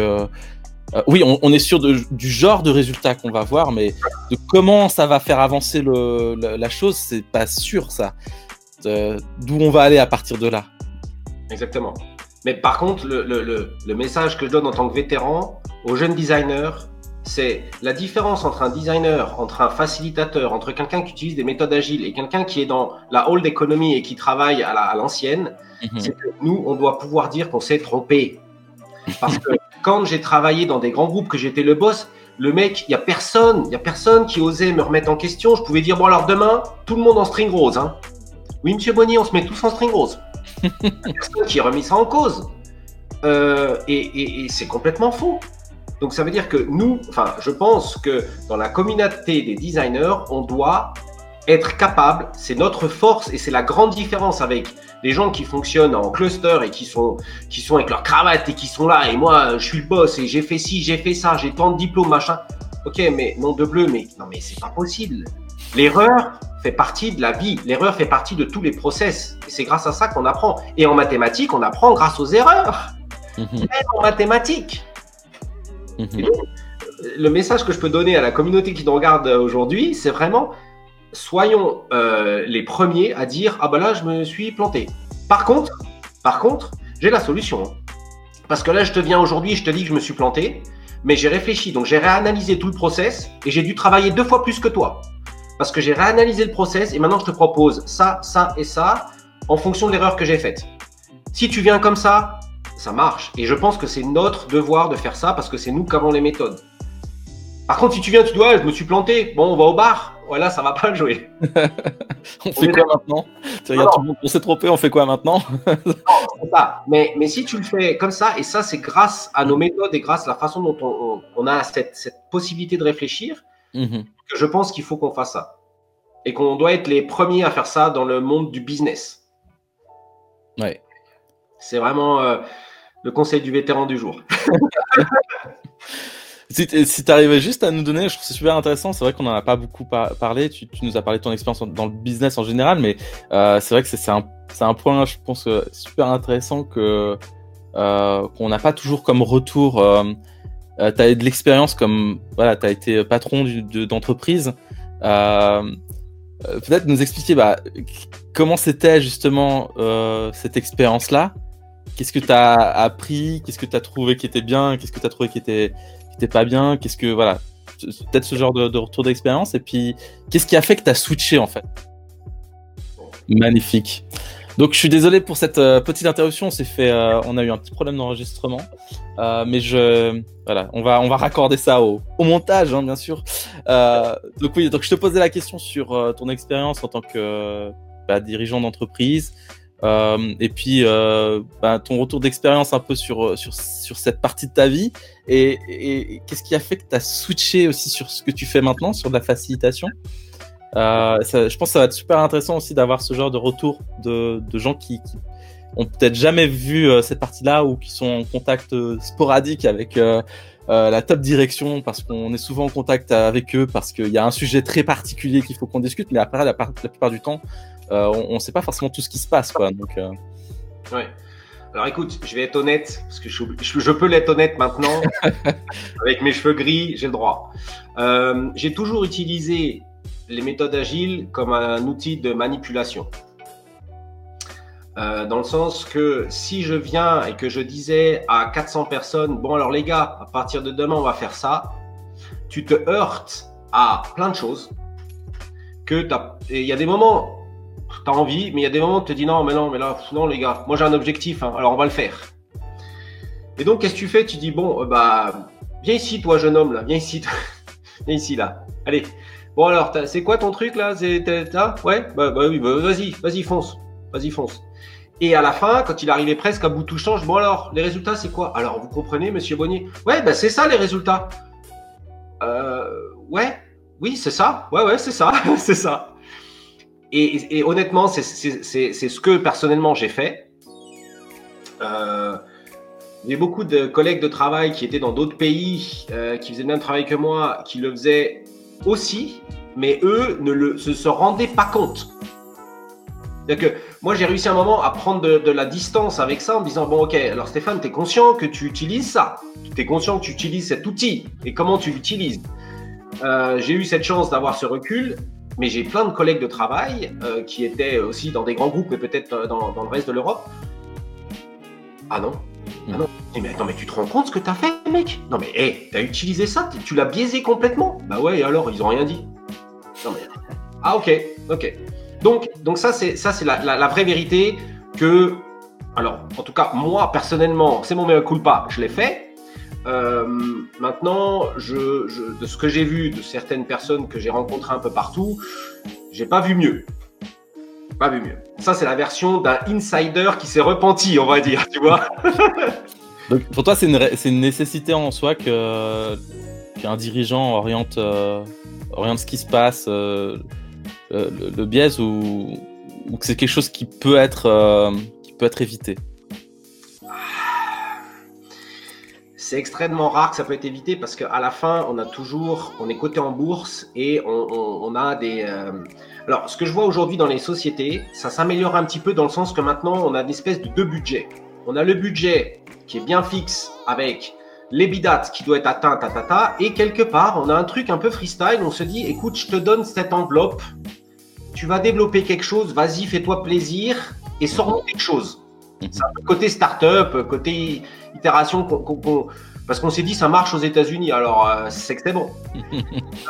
euh, oui, on, est sûr du genre de résultat qu'on va voir, mais de comment ça va faire avancer la, chose, c'est pas sûr ça. D'où on va aller à partir de là. Exactement. Mais par contre, le, message que je donne en tant que vétéran aux jeunes designers, c'est la différence entre un designer, entre un facilitateur, entre quelqu'un qui utilise des méthodes agiles et quelqu'un qui est dans la old economy et qui travaille à l'ancienne, mhm. c'est que nous, on doit pouvoir dire qu'on s'est trompé. Parce que quand j'ai travaillé dans des grands groupes, que j'étais le boss, le mec, il y a personne, il y a personne qui osait me remettre en question. Je pouvais dire bon alors demain, tout le monde en string rose. Hein. Oui, Monsieur Bonnier, on se met tous en string rose. personne qui a remis ça en cause. Euh, et, c'est complètement faux. Donc ça veut dire que nous, enfin, je pense que dans la communauté des designers, on doit être capable, c'est notre force et c'est la grande différence avec les gens qui fonctionnent en cluster et qui sont, qui sont avec leur cravate et qui sont là et moi je suis le boss et j'ai fait ci, j'ai fait ça, j'ai tant de diplômes, machin. Ok, mais nom de bleu, mais non, mais c'est pas possible. L'erreur fait partie de la vie, l'erreur fait partie de tous les process. Et c'est grâce à ça qu'on apprend. Et en mathématiques, on apprend grâce aux erreurs. Mhm. Même en mathématiques. Mhm. le message que je peux donner à la communauté qui nous regarde aujourd'hui, c'est vraiment soyons euh, les premiers à dire ah bah là je me suis planté. Par contre, par contre, j'ai la solution. Parce que là je te viens aujourd'hui, je te dis que je me suis planté, mais j'ai réfléchi, donc j'ai réanalysé tout le process et j'ai dû travailler deux fois plus que toi. Parce que j'ai réanalysé le process et maintenant je te propose ça, ça et ça en fonction de l'erreur que j'ai faite. Si tu viens comme ça, ça marche. Et je pense que c'est notre devoir de faire ça parce que c'est nous qui avons les méthodes. Par contre, si tu viens, tu dois, je me suis planté. Bon, on va au bar. Voilà, ça va pas le jouer. on fait quoi maintenant? Tu regardes tout le monde, on s'est trompé, on fait quoi maintenant? non, ça. Mais, mais si tu le fais comme ça, et ça, c'est grâce à nos méthodes et grâce à la façon dont on, on, a cette, cette, possibilité de réfléchir, mm-hmm. que je pense qu'il faut qu'on fasse ça. Et qu'on doit être les premiers à faire ça dans le monde du business. Ouais. C'est vraiment euh, le conseil du vétéran du jour. Si, tu arrivais juste à nous donner, je trouve c'est super intéressant. C'est vrai qu'on en a pas beaucoup parlé. Tu, nous as parlé de ton expérience dans le business en général, mais euh, c'est vrai que c'est un, point, je pense, super intéressant que euh, qu'on n'a pas toujours comme retour. Euh, euh tu as de l'expérience comme voilà, tu as été patron d'entreprise. Peut-être nous expliquer bah, comment c'était justement cette expérience-là? Qu'est-ce que tu as appris? Qu'est-ce que tu as trouvé qui était bien? Qu'est-ce que tu as trouvé qui était qui pas bien? Qu'est-ce que voilà, peut-être ce genre de, retour d'expérience. Et puis, qu'est-ce qui a fait que tu as switché en fait? Magnifique. Donc je suis désolé pour cette euh, petite interruption, on fait, euh, on a eu un petit problème d'enregistrement, euh, mais je, voilà, on va, on va raccorder ça au, au montage, hein, bien sûr. donc oui, donc je te posais la question sur ton expérience en tant que bah, dirigeant d'entreprise, euh, et puis euh, bah, ton retour d'expérience un peu sur, sur, sur cette partie de ta vie. Et, qu'est-ce qui a fait que tu as switché aussi sur ce que tu fais maintenant, sur la facilitation? Euh, Je pense que ça va être super intéressant aussi d'avoir ce genre de retour de, de gens qui, qui ont peut-être jamais vu euh, cette partie-là ou qui sont en contact euh, sporadique avec euh, la top direction parce qu'on est souvent en contact avec eux parce qu'il y a un sujet très particulier qu'il faut qu'on discute, mais après la, plupart du temps, euh, on ne sait pas forcément tout ce qui se passe. Quoi, donc, euh. Ouais. Alors écoute, je vais être honnête, parce que je, peux l'être honnête maintenant. Avec mes cheveux gris, j'ai le droit. Euh, j'ai toujours utilisé les méthodes agiles comme un outil de manipulation. dans le sens que si je viens et que je disais à 400 personnes, bon alors les gars, à partir de demain on va faire ça, tu te heurtes à plein de choses. Que il y a des moments, tu as envie, mais il y a des moments où tu te dis non, mais non, mais là, non, les gars, moi j'ai un objectif, hein, alors on va le faire. Et donc, qu'est-ce que tu fais? Tu dis bon, euh, bah, viens ici, toi, jeune homme, là, viens ici, viens ici, là. Allez. Bon, alors, c'est quoi ton truc, là? C'est Ouais? Bah, bah, oui, bah, vas-y, vas-y, fonce. Vas-y, fonce. Et à la fin, quand il arrivait presque à bout tout change, bon alors, les résultats, c'est quoi? Alors, vous comprenez, monsieur Bonnier? Ouais, bah, c'est ça, les résultats. Euh, ouais, oui, c'est ça. Ouais, ouais, c'est ça, c'est ça. Et, honnêtement, c'est ce que personnellement j'ai fait. Euh, j'ai beaucoup de collègues de travail qui étaient dans d'autres pays, euh, qui faisaient le même travail que moi, qui le faisaient aussi, mais eux ne se, rendaient pas compte. Moi, j'ai réussi un moment à prendre de, la distance avec ça en me disant, bon, ok, alors Stéphane, tu es conscient que tu utilises ça, tu es conscient que tu utilises cet outil et comment tu l'utilises? Euh, j'ai eu cette chance d'avoir ce recul mais j'ai plein de collègues de travail euh, qui étaient aussi dans des grands groupes, mais peut-être euh, dans, le reste de l'Europe. Ah non Ah non mais attends, mais tu te rends compte ce que t'as fait, mec? Non mais, hé, t'as utilisé ça? Tu l'as biaisé complètement? Bah ouais, alors, ils ont rien dit. Non mais... Ah ok, ok. Donc, donc ça, c'est ça c'est la, la, vraie vérité que... Alors, en tout cas, moi, personnellement, c'est mon coup culpa, je l'ai fait. Euh, maintenant, de ce que j'ai vu de certaines personnes que j'ai rencontrées un peu partout, j'ai pas vu mieux. Pas vu mieux. Ça, c'est la version d'un insider qui s'est repenti, on va dire, tu vois. Pour toi, c'est une, nécessité en soi que qu'un dirigeant oriente, euh, oriente ce qui se passe, euh, le, le, biais, ou, ou que c'est quelque chose qui peut être, qui peut être évité? C'est extrêmement rare que ça peut être évité parce qu'à la fin, on a toujours, on est coté en bourse et on, a des. Euh, alors, ce que je vois aujourd'hui dans les sociétés, ça s'améliore un petit peu dans le sens que maintenant, on a une espèce de deux budgets. On a le budget qui est bien fixe avec les bidates qui doit être atteint, ta, ta, ta, et quelque part, on a un truc un peu freestyle. On se dit, écoute, je te donne cette enveloppe, tu vas développer quelque chose, vas-y, fais-toi plaisir et sors quelque chose. C'est un côté start-up, côté itération, parce qu'on s'est dit ça marche aux États-Unis, alors euh, c'est que c'est bon.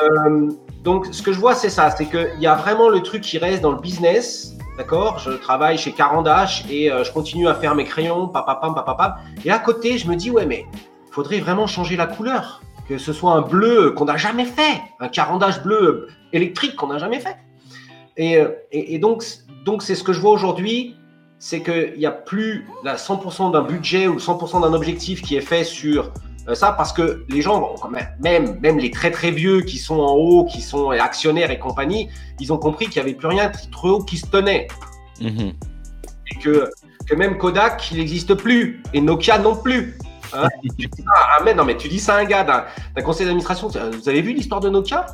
Euh, donc ce que je vois, c'est ça, c'est qu'il y a vraiment le truc qui reste dans le business, d'accord? Je travaille chez Carandache et euh, je continue à faire mes crayons, papapam, papapam. Et à côté, je me dis, ouais, mais il faudrait vraiment changer la couleur. Que ce soit un bleu qu'on n'a jamais fait, un Carandache bleu électrique qu'on n'a jamais fait. Et, et, et donc, donc c'est ce que je vois aujourd'hui, c'est qu'il n'y a plus la 100% d'un budget ou 100% d'un objectif qui est fait sur euh, ça parce que les gens, même, même les très très vieux qui sont en haut, qui sont actionnaires et compagnie, ils ont compris qu'il n'y avait plus rien trop haut qui se tenait. Mhm. Et que, que même Kodak, il n'existe plus. Et Nokia non plus. Hein ah, mais non, mais tu dis ça à un gars d'un conseil d'administration. Vous avez vu l'histoire de Nokia?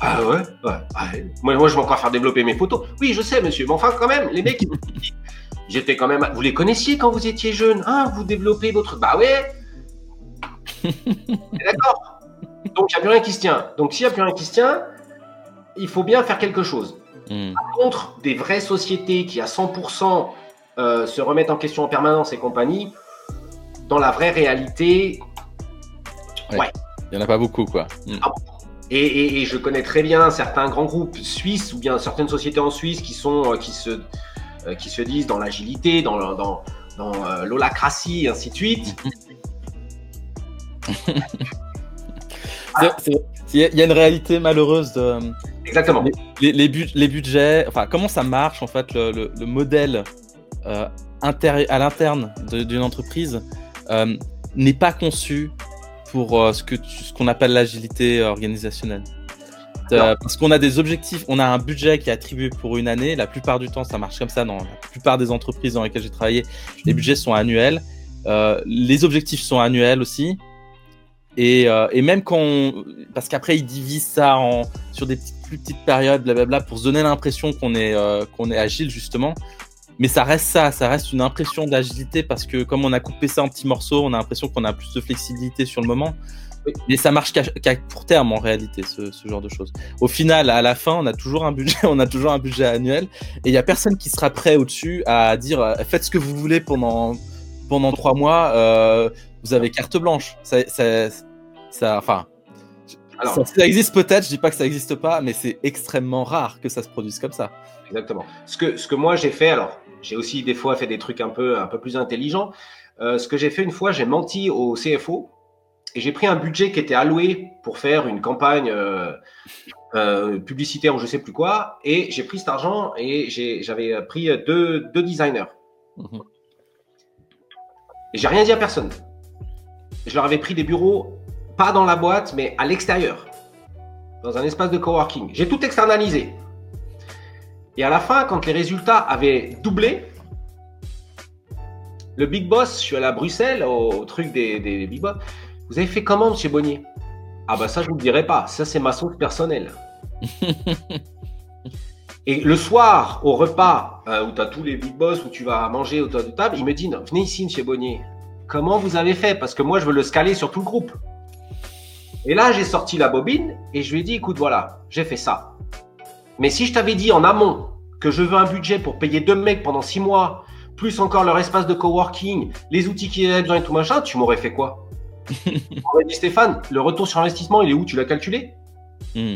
Ah ouais, ouais, Moi, moi, je vais encore faire développer mes photos. Oui, je sais, monsieur. Mais enfin, quand même, les mecs, j'étais quand même. Vous les connaissiez quand vous étiez jeune Ah, vous développez votre. Bah ouais D'accord Donc, il n'y a plus rien qui se tient. Donc, s'il n'y a plus rien qui se tient, il faut bien faire quelque chose. Hmm. Par contre, des vraies sociétés qui à 100% euh, se remettent en question en permanence et compagnie, dans la vraie réalité, ouais. Il n'y en a pas beaucoup, quoi. Hmm. Ah et, je connais très bien certains grands groupes suisses ou bien certaines sociétés en Suisse qui, sont, euh, qui, se, euh, qui se disent dans l'agilité, dans, dans, dans l'holacratie, ainsi de suite. Il y a une réalité malheureuse de. Exactement. Les, les, budgets, enfin, comment ça marche en fait, le, modèle euh, à l'interne d'une entreprise euh, n'est pas conçu pour euh, ce que ce qu'on appelle l'agilité organisationnelle. parce qu'on a des objectifs, on a un budget qui est attribué pour une année. La plupart du temps, ça marche comme ça dans la plupart des entreprises dans lesquelles j'ai travaillé. Les budgets sont annuels. les objectifs sont annuels aussi. Euh, et, même quand parce qu'après ils divisent ça en sur des petites, plus petites périodes, blablabla, pour se donner l'impression qu'on est euh, qu'on est agile justement. Mais ça reste ça, ça reste une impression d'agilité parce que comme on a coupé ça en petits morceaux, on a l'impression qu'on a plus de flexibilité sur le moment. Mais ça marche qu'à pour terme en réalité, ce, ce, genre de choses. Au final, à la fin, on a toujours un budget, on a toujours un budget annuel, et il y a personne qui sera prêt au-dessus à dire euh, faites ce que vous voulez pendant pendant trois mois, euh, vous avez carte blanche. Ça, ça, ça, enfin, ça, existe peut-être, je dis pas que ça n'existe pas, mais c'est extrêmement rare que ça se produise comme ça. Exactement. Ce que, ce que moi j'ai fait, alors j'ai aussi des fois fait des trucs un peu, un peu plus intelligents. Euh, ce que j'ai fait une fois, j'ai menti au CFO et j'ai pris un budget qui était alloué pour faire une campagne euh, euh, publicitaire ou je sais plus quoi. Et j'ai pris cet argent et j'avais pris deux, deux designers. Mhm. Et j'ai rien dit à personne. Je leur avais pris des bureaux pas dans la boîte, mais à l'extérieur, dans un espace de coworking. J'ai tout externalisé. Et à la fin, quand les résultats avaient doublé, le big boss, je suis allé à Bruxelles au, truc des, big boss. Vous avez fait comment, monsieur Bonnier Ah, bah ça, je ne vous le dirai pas. Ça, c'est ma source personnelle. Et le soir, au repas, euh, où tu as tous les big boss, où tu vas manger autour de table, il me dit Venez ici, monsieur Bonnier. Comment vous avez fait? Parce que moi, je veux le scaler sur tout le groupe. Et là, j'ai sorti la bobine et je lui ai dit, écoute, voilà, j'ai fait ça. Mais si je t'avais dit en amont que je veux un budget pour payer deux mecs pendant six mois, plus encore leur espace de coworking, les outils qu'ils avaient besoin et tout machin, tu m'aurais fait quoi? M'aurais dit Stéphane, le retour sur investissement, il est où? Tu l'as calculé? Hmm.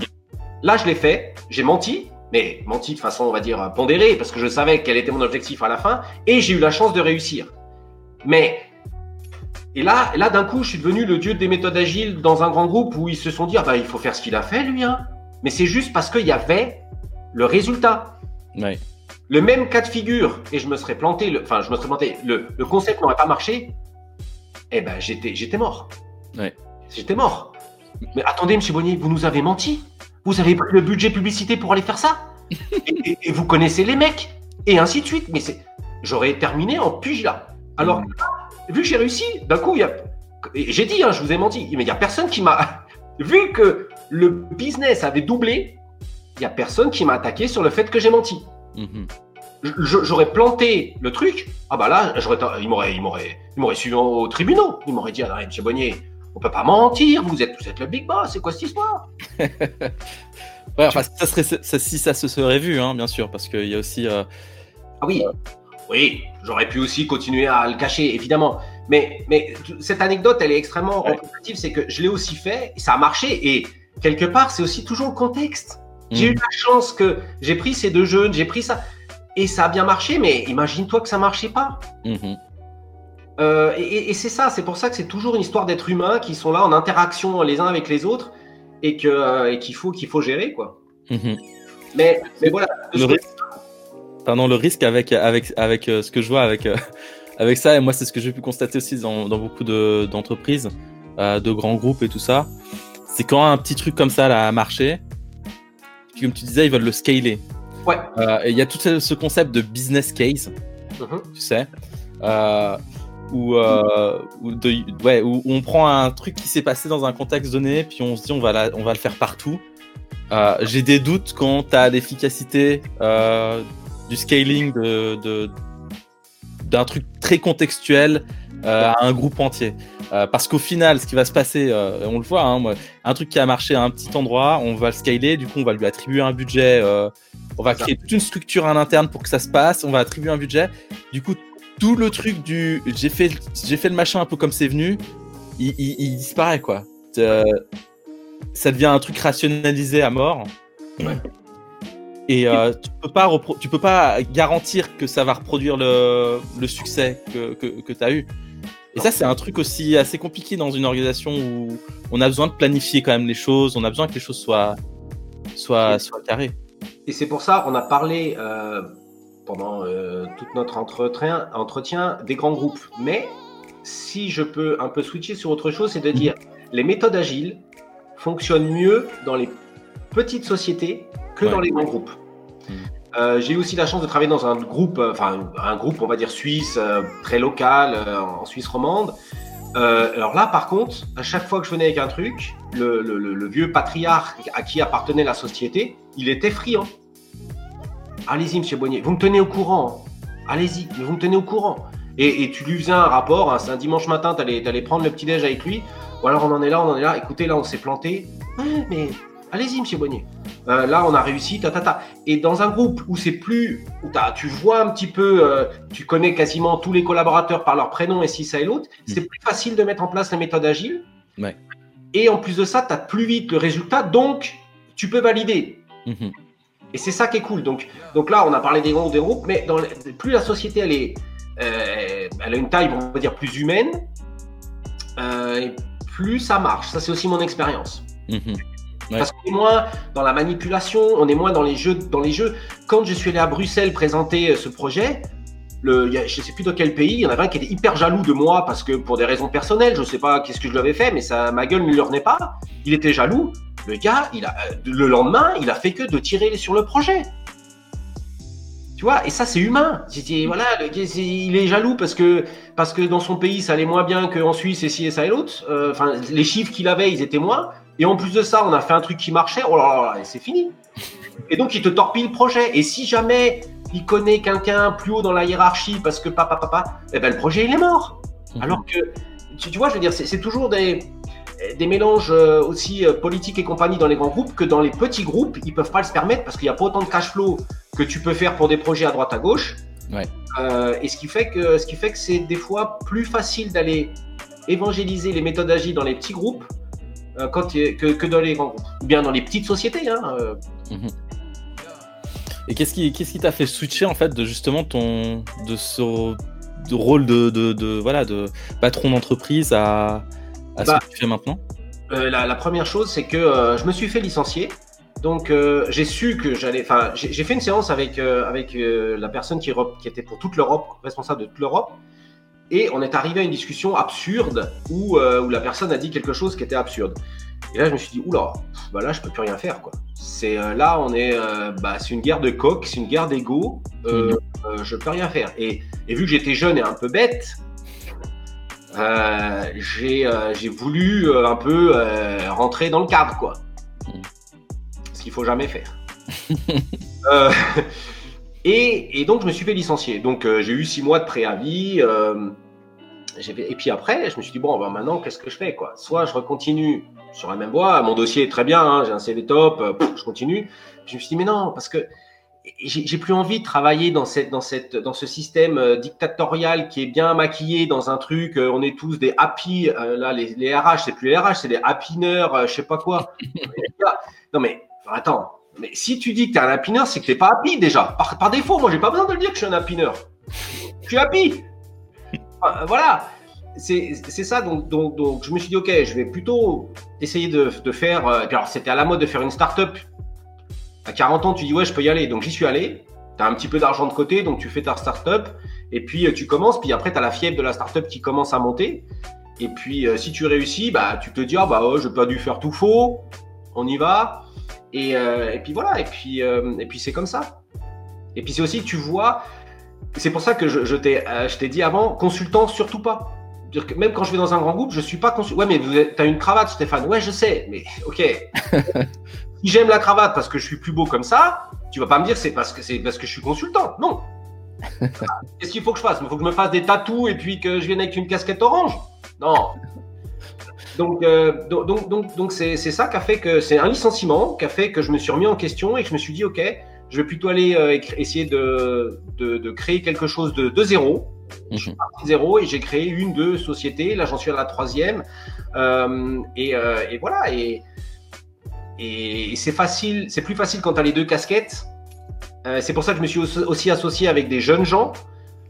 Là, je l'ai fait, j'ai menti, mais menti de façon, on va dire, pondérée, parce que je savais quel était mon objectif à la fin, et j'ai eu la chance de réussir. Mais et là, là d'un coup, je suis devenu le dieu des méthodes agiles dans un grand groupe où ils se sont dit, ah bah, il faut faire ce qu'il a fait, lui. Hein. Mais c'est juste parce qu'il y avait le résultat. Le même cas de figure, et je me serais planté, le, enfin, je me serais planté, le, le concept n'aurait pas marché, eh ben, j'étais, j'étais mort. J'étais mort. Mais attendez, monsieur Bonnier, vous nous avez menti. Vous avez pris le budget publicité pour aller faire ça. et, vous connaissez les mecs. Et ainsi de suite. Mais c'est, j'aurais terminé en pugilat. Alors, mm vu que j'ai réussi, d'un coup, il y a. J'ai dit, hein, je vous ai menti, mais il n'y a personne qui m'a. vu que le business avait doublé, il n'y a personne qui m'a attaqué sur le fait que j'ai menti. Mhm. J'aurais planté le truc, ah bah là, il m'aurait, suivi au tribunal. Il m'aurait dit, ah, M. Bonnier, on peut pas mentir, vous êtes, vous êtes le big boss, c'est quoi cette histoire? Ouais, enfin, ça serait, si ça se serait vu, hein, bien sûr, parce qu'il y a aussi. Euh, ah oui. Oui, j'aurais pu aussi continuer à le cacher, évidemment. Mais, mais cette anecdote, elle est extrêmement représentative. C'est que je l'ai aussi fait, ça a marché. Et quelque part, c'est aussi toujours le contexte. J'ai eu la chance que j'ai pris ces deux jeunes, j'ai pris ça. Et ça a bien marché, mais imagine-toi que ça marchait pas. Mhm. Euh, et, et c'est ça, c'est pour ça que c'est toujours une histoire d'êtres humains qui sont là en interaction les uns avec les autres et euh, qu'il faut qu'il faut gérer quoi. Mhm. Mais, mais voilà. Le risque, pardon, le risque avec avec avec euh, ce que je vois avec euh, avec ça et moi c'est ce que j'ai pu constater aussi dans, dans beaucoup de d'entreprises, de grands groupes et tout ça, c'est quand un petit truc comme ça là, a marché, comme tu disais ils veulent le scaler. Ouais. Euh, et il y a tout ce ce concept de business case. Mhm. tu sais, euh, où, euh, où, de- ouais, où on prend un truc qui s'est passé dans un contexte donné, puis on se dit on va, la- on va le faire partout. J'ai des doutes quant à l'efficacité du scaling de, de- d'un truc très contextuel à un groupe entier. Euh, parce qu'au final, ce qui va se passer, euh, on le voit, hein, moi, un truc qui a marché à un petit endroit, on va le scaler, du coup on va lui attribuer un budget, euh, on va créer toute une structure à l'interne pour que ça se passe, on va attribuer un budget. Du coup, tout le truc du j'ai fait, j'ai fait le machin un peu comme c'est venu, il, il- il disparaît quoi. Ça devient un truc rationalisé à mort. Ouais. Et tu peux pas repro- tu peux pas garantir que ça va reproduire le, le succès que, que, que tu as eu. Et ça, c'est un truc aussi assez compliqué dans une organisation où on a besoin de planifier quand même les choses, on a besoin que les choses soient, soient, soient carrées. Et c'est pour ça on a parlé euh, pendant euh, tout notre entretien, entretien des grands groupes. Mais si je peux un peu switcher sur autre chose, c'est de dire les méthodes agiles fonctionnent mieux dans les petites sociétés que Ouais. dans les grands groupes. Euh, j'ai eu aussi la chance de travailler dans un groupe, euh, enfin un groupe, on va dire suisse, euh, très local, en Suisse romande. Alors là, par contre, à chaque fois que je venais avec un truc, le, vieux patriarche à qui appartenait la société, il était friand. Allez-y, monsieur Bonnier, vous me tenez au courant. Allez-y, vous me tenez au courant. Et, tu lui faisais un rapport, hein, c'est un dimanche matin, tu allais, prendre le petit-déj avec lui. Ou alors on en est là, on en est là. Écoutez, là, on s'est planté. Ouais, mais allez-y, monsieur Bonnier. Euh, là, on a réussi, ta, ta, ta. Et dans un groupe où c'est plus, où tu vois un petit peu, euh, tu connais quasiment tous les collaborateurs par leur prénom et si ça et l'autre, c'est plus facile de mettre en place la méthode agile. Ouais. Et en plus de ça, tu as plus vite le résultat, donc tu peux valider. Mhm. Et c'est ça qui est cool. Donc, donc là, on a parlé des groupes, des groupes, mais dans plus la société elle est, euh, elle a une taille, on va dire, plus humaine, et plus ça marche. Ça, c'est aussi mon expérience. Mhm. Ouais. Parce qu'on est moins dans la manipulation, on est moins dans les jeux. Dans les jeux. Quand je suis allé à Bruxelles présenter euh, ce projet, le, y a- je ne sais plus dans quel pays, il y en avait un qui était hyper jaloux de moi parce que pour des raisons personnelles, je ne sais pas qu'est-ce que je lui avais fait, mais ça, ma gueule ne lui revenait pas. Il était jaloux. Le gars, il a, euh, le lendemain, il a fait que de tirer sur le projet. Tu vois, et ça c'est humain. C'est- voilà, le il est jaloux parce que parce que dans son pays ça allait moins bien qu'en Suisse et ci et ça et l'autre. Euh, Enfin, les chiffres qu'il avait, ils étaient moins. Et en plus de ça, on a fait un truc qui marchait. Oh là là, là, et c'est fini. Et donc il te torpille le projet. Et si jamais il connaît quelqu'un plus haut dans la hiérarchie parce que papa papa, eh ben le projet il est mort. Mhm. Alors que tu, tu vois, je veux dire, c'est toujours des des mélanges euh, aussi euh, politiques et compagnie dans les grands groupes que dans les petits groupes, ils peuvent pas le se permettre parce qu'il n'y a pas autant de cash flow que tu peux faire pour des projets à droite à gauche. Ouais. Euh, et ce qui fait que ce qui fait que c'est des fois plus facile d'aller évangéliser les méthodes agiles dans les petits groupes quand, tu- que, que dans les grands groupes. Ou bien dans les petites sociétés. Hein, euh. Et qu'est-ce qui qu'est-ce qui t'a fait switcher en fait de justement ton de ce de rôle de, de, de voilà de patron d'entreprise à, à Bah, ce que tu fais maintenant? Euh, la, la première chose, c'est que euh, je me suis fait licencier. Donc, euh, j'ai su que j'allais. Enfin, j'ai fait une séance avec, euh, avec euh, la personne qui, qui était pour toute l'Europe, responsable de toute l'Europe. Et on est arrivé à une discussion absurde où, euh, où la personne a dit quelque chose qui était absurde. Et là, je me suis dit, oula, bah là, je peux plus rien faire, quoi. C'est euh, là, on est, euh, bah, c'est une guerre de coq, c'est une guerre d'ego. Euh, euh, je peux rien faire. Et, et vu que j'étais jeune et un peu bête, j'ai voulu un peu rentrer dans le cadre, quoi. Mhm. Ce qu'il faut jamais faire. Et, et donc, je me suis fait licencier. Donc, j'ai eu six mois de préavis. euh, et puis après, je me suis dit, bon, ben maintenant, qu'est-ce que je fais, quoi? Soit je recontinue sur la même voie, mon dossier est très bien, hein, j'ai un CV top, euh, je continue. Je me suis dit, mais non, parce que j'ai plus envie de travailler dans, cette, dans, cette, dans ce système euh, dictatorial qui est bien maquillé dans un truc. euh, on est tous des happy. là, les, les RH, c'est plus les RH, c'est des happineurs, je sais pas quoi. non, mais attends, Mais si tu dis que tu es un appineur, c'est que tu pas happy déjà. Par, défaut, moi, j'ai pas besoin de le dire que je suis un appineur. Je suis happy. Voilà. C'est ça. Donc, donc, je me suis dit, OK, je vais plutôt essayer de, de faire. Euh, alors, c'était à la mode de faire une start-up. À 40 ans, tu dis, ouais, je peux y aller. Donc, j'y suis allé. Tu as un petit peu d'argent de côté, donc tu fais ta start-up. Et puis, euh, tu commences. Puis après, tu as la fièvre de la start-up qui commence à monter. Et puis, euh, si tu réussis, bah, tu te dis, ah, bah, oh, je n'ai pas dû faire tout faux. On y va. Et, et puis voilà. Et puis, et puis c'est comme ça. Et puis, c'est aussi, tu vois, c'est pour ça que je, je t'ai dit avant, consultant, surtout pas dire que même quand je vais dans un grand groupe, je suis pas conçu. Ouais, mais tu as une cravate, Stéphane. Ouais, je sais, mais ok. si j'aime la cravate parce que je suis plus beau comme ça, tu vas pas me dire c'est parce que c'est parce que je suis consultant. Non. Qu'est-ce qu'il faut que je fasse? Il faut que je me fasse des tatous et puis que je vienne avec une casquette orange Non. Donc, euh, donc, donc, donc, c'est ça qui a fait que c'est un licenciement qui a fait que je me suis remis en question et que je me suis dit, ok, je vais plutôt aller euh, essayer de, de, de, créer quelque chose de, de zéro, je suis mhm. parti zéro et j'ai créé une, deux sociétés. Là, j'en suis à la troisième. Euh, euh, et, voilà. Et, et c'est facile, c'est plus facile quand tu as les deux casquettes. C'est pour ça que je me suis aussi associé avec des jeunes gens.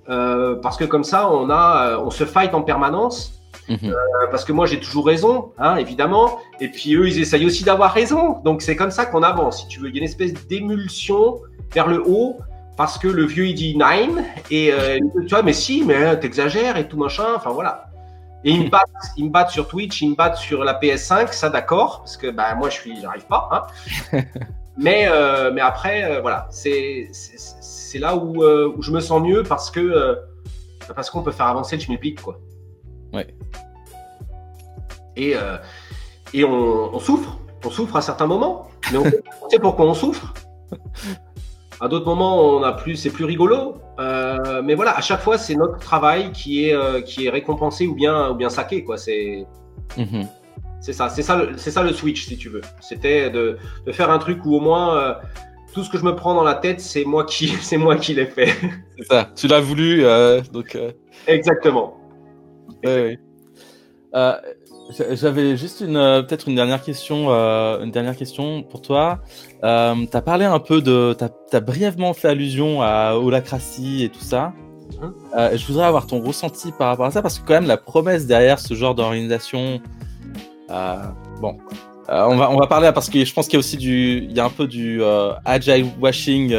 parce que comme ça, on, a, on se fight en permanence. Mhm. parce que moi, j'ai toujours raison, hein, évidemment. Et puis eux, ils essayent aussi d'avoir raison. Donc c'est comme ça qu'on avance. Si tu veux, il y a une espèce d'émulsion vers le haut parce que le vieux il dit nine et euh, tu vois mais si mais hein, t'exagères et tout machin enfin voilà et ils me battent ils me battent sur Twitch ils me battent sur la PS5 ça d'accord parce que bah moi je suis j'arrive pas hein. mais euh, mais après euh, voilà c'est c'est là où, où, je me sens mieux parce que parce qu'on peut faire avancer le schmilblick quoi ouais et et on, on, souffre on souffre à certains moments mais on sait pourquoi on souffre à d'autres moments, on a plus, c'est plus rigolo. Euh, mais voilà, à chaque fois, c'est notre travail qui est, euh, qui est récompensé ou bien, ou bien saqué. Quoi. C'est, mhm. c'est ça, c'est ça, le, c'est ça le switch, si tu veux. C'était de, de faire un truc où au moins euh, tout ce que je me prends dans la tête, c'est moi qui, c'est moi qui l'ai fait. C'est ça. Tu l'as voulu, donc. Exactement. Oui, oui. J'avais juste une euh, peut-être une dernière question, euh, une dernière question pour toi. Euh, tu as parlé un peu de, tu as, brièvement fait allusion à holacratie et tout ça. Euh, je voudrais avoir ton ressenti par rapport à ça parce que quand même la promesse derrière ce genre d'organisation, bon, on va on va parler parce que je pense qu'il y a aussi du, il y a un peu du agile washing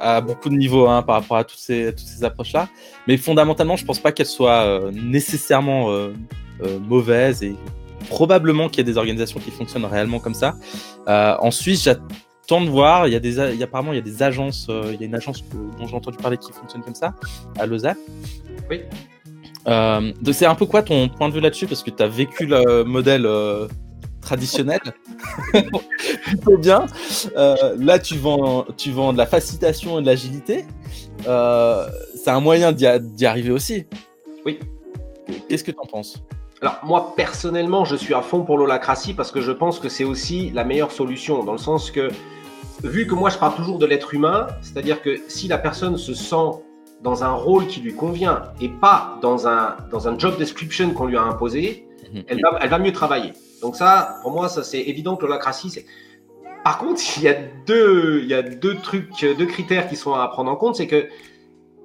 à beaucoup de niveaux hein, par rapport à toutes ces toutes ces approches là. Mais fondamentalement, je pense pas qu'elles soient nécessairement euh, mauvaise et probablement qu'il y a des organisations qui fonctionnent réellement comme ça. Euh, en Suisse, j'attends de voir. Il y a des, il y a, apparemment, il y a des agences. Euh, il y a une agence dont j'ai entendu parler qui fonctionne comme ça à Lausanne. Oui. Euh, c'est un peu quoi ton point de vue là-dessus? Parce que tu as vécu le modèle euh, traditionnel plutôt bien. Euh, là, tu vends, tu vends de la facilitation et de l'agilité. c'est un moyen d'y arriver aussi. Oui. Qu'est-ce que tu en penses? Alors moi personnellement, je suis à fond pour l'holacratie parce que je pense que c'est aussi la meilleure solution dans le sens que vu que moi je parle toujours de l'être humain, c'est-à-dire que si la personne se sent dans un rôle qui lui convient et pas dans un, dans un job description qu'on lui a imposé. Elle, va, elle va mieux travailler. Donc ça, pour moi, ça c'est évident que l'holacratie, c'est... Par contre, il y, a deux, trucs, deux critères qui sont à prendre en compte, c'est que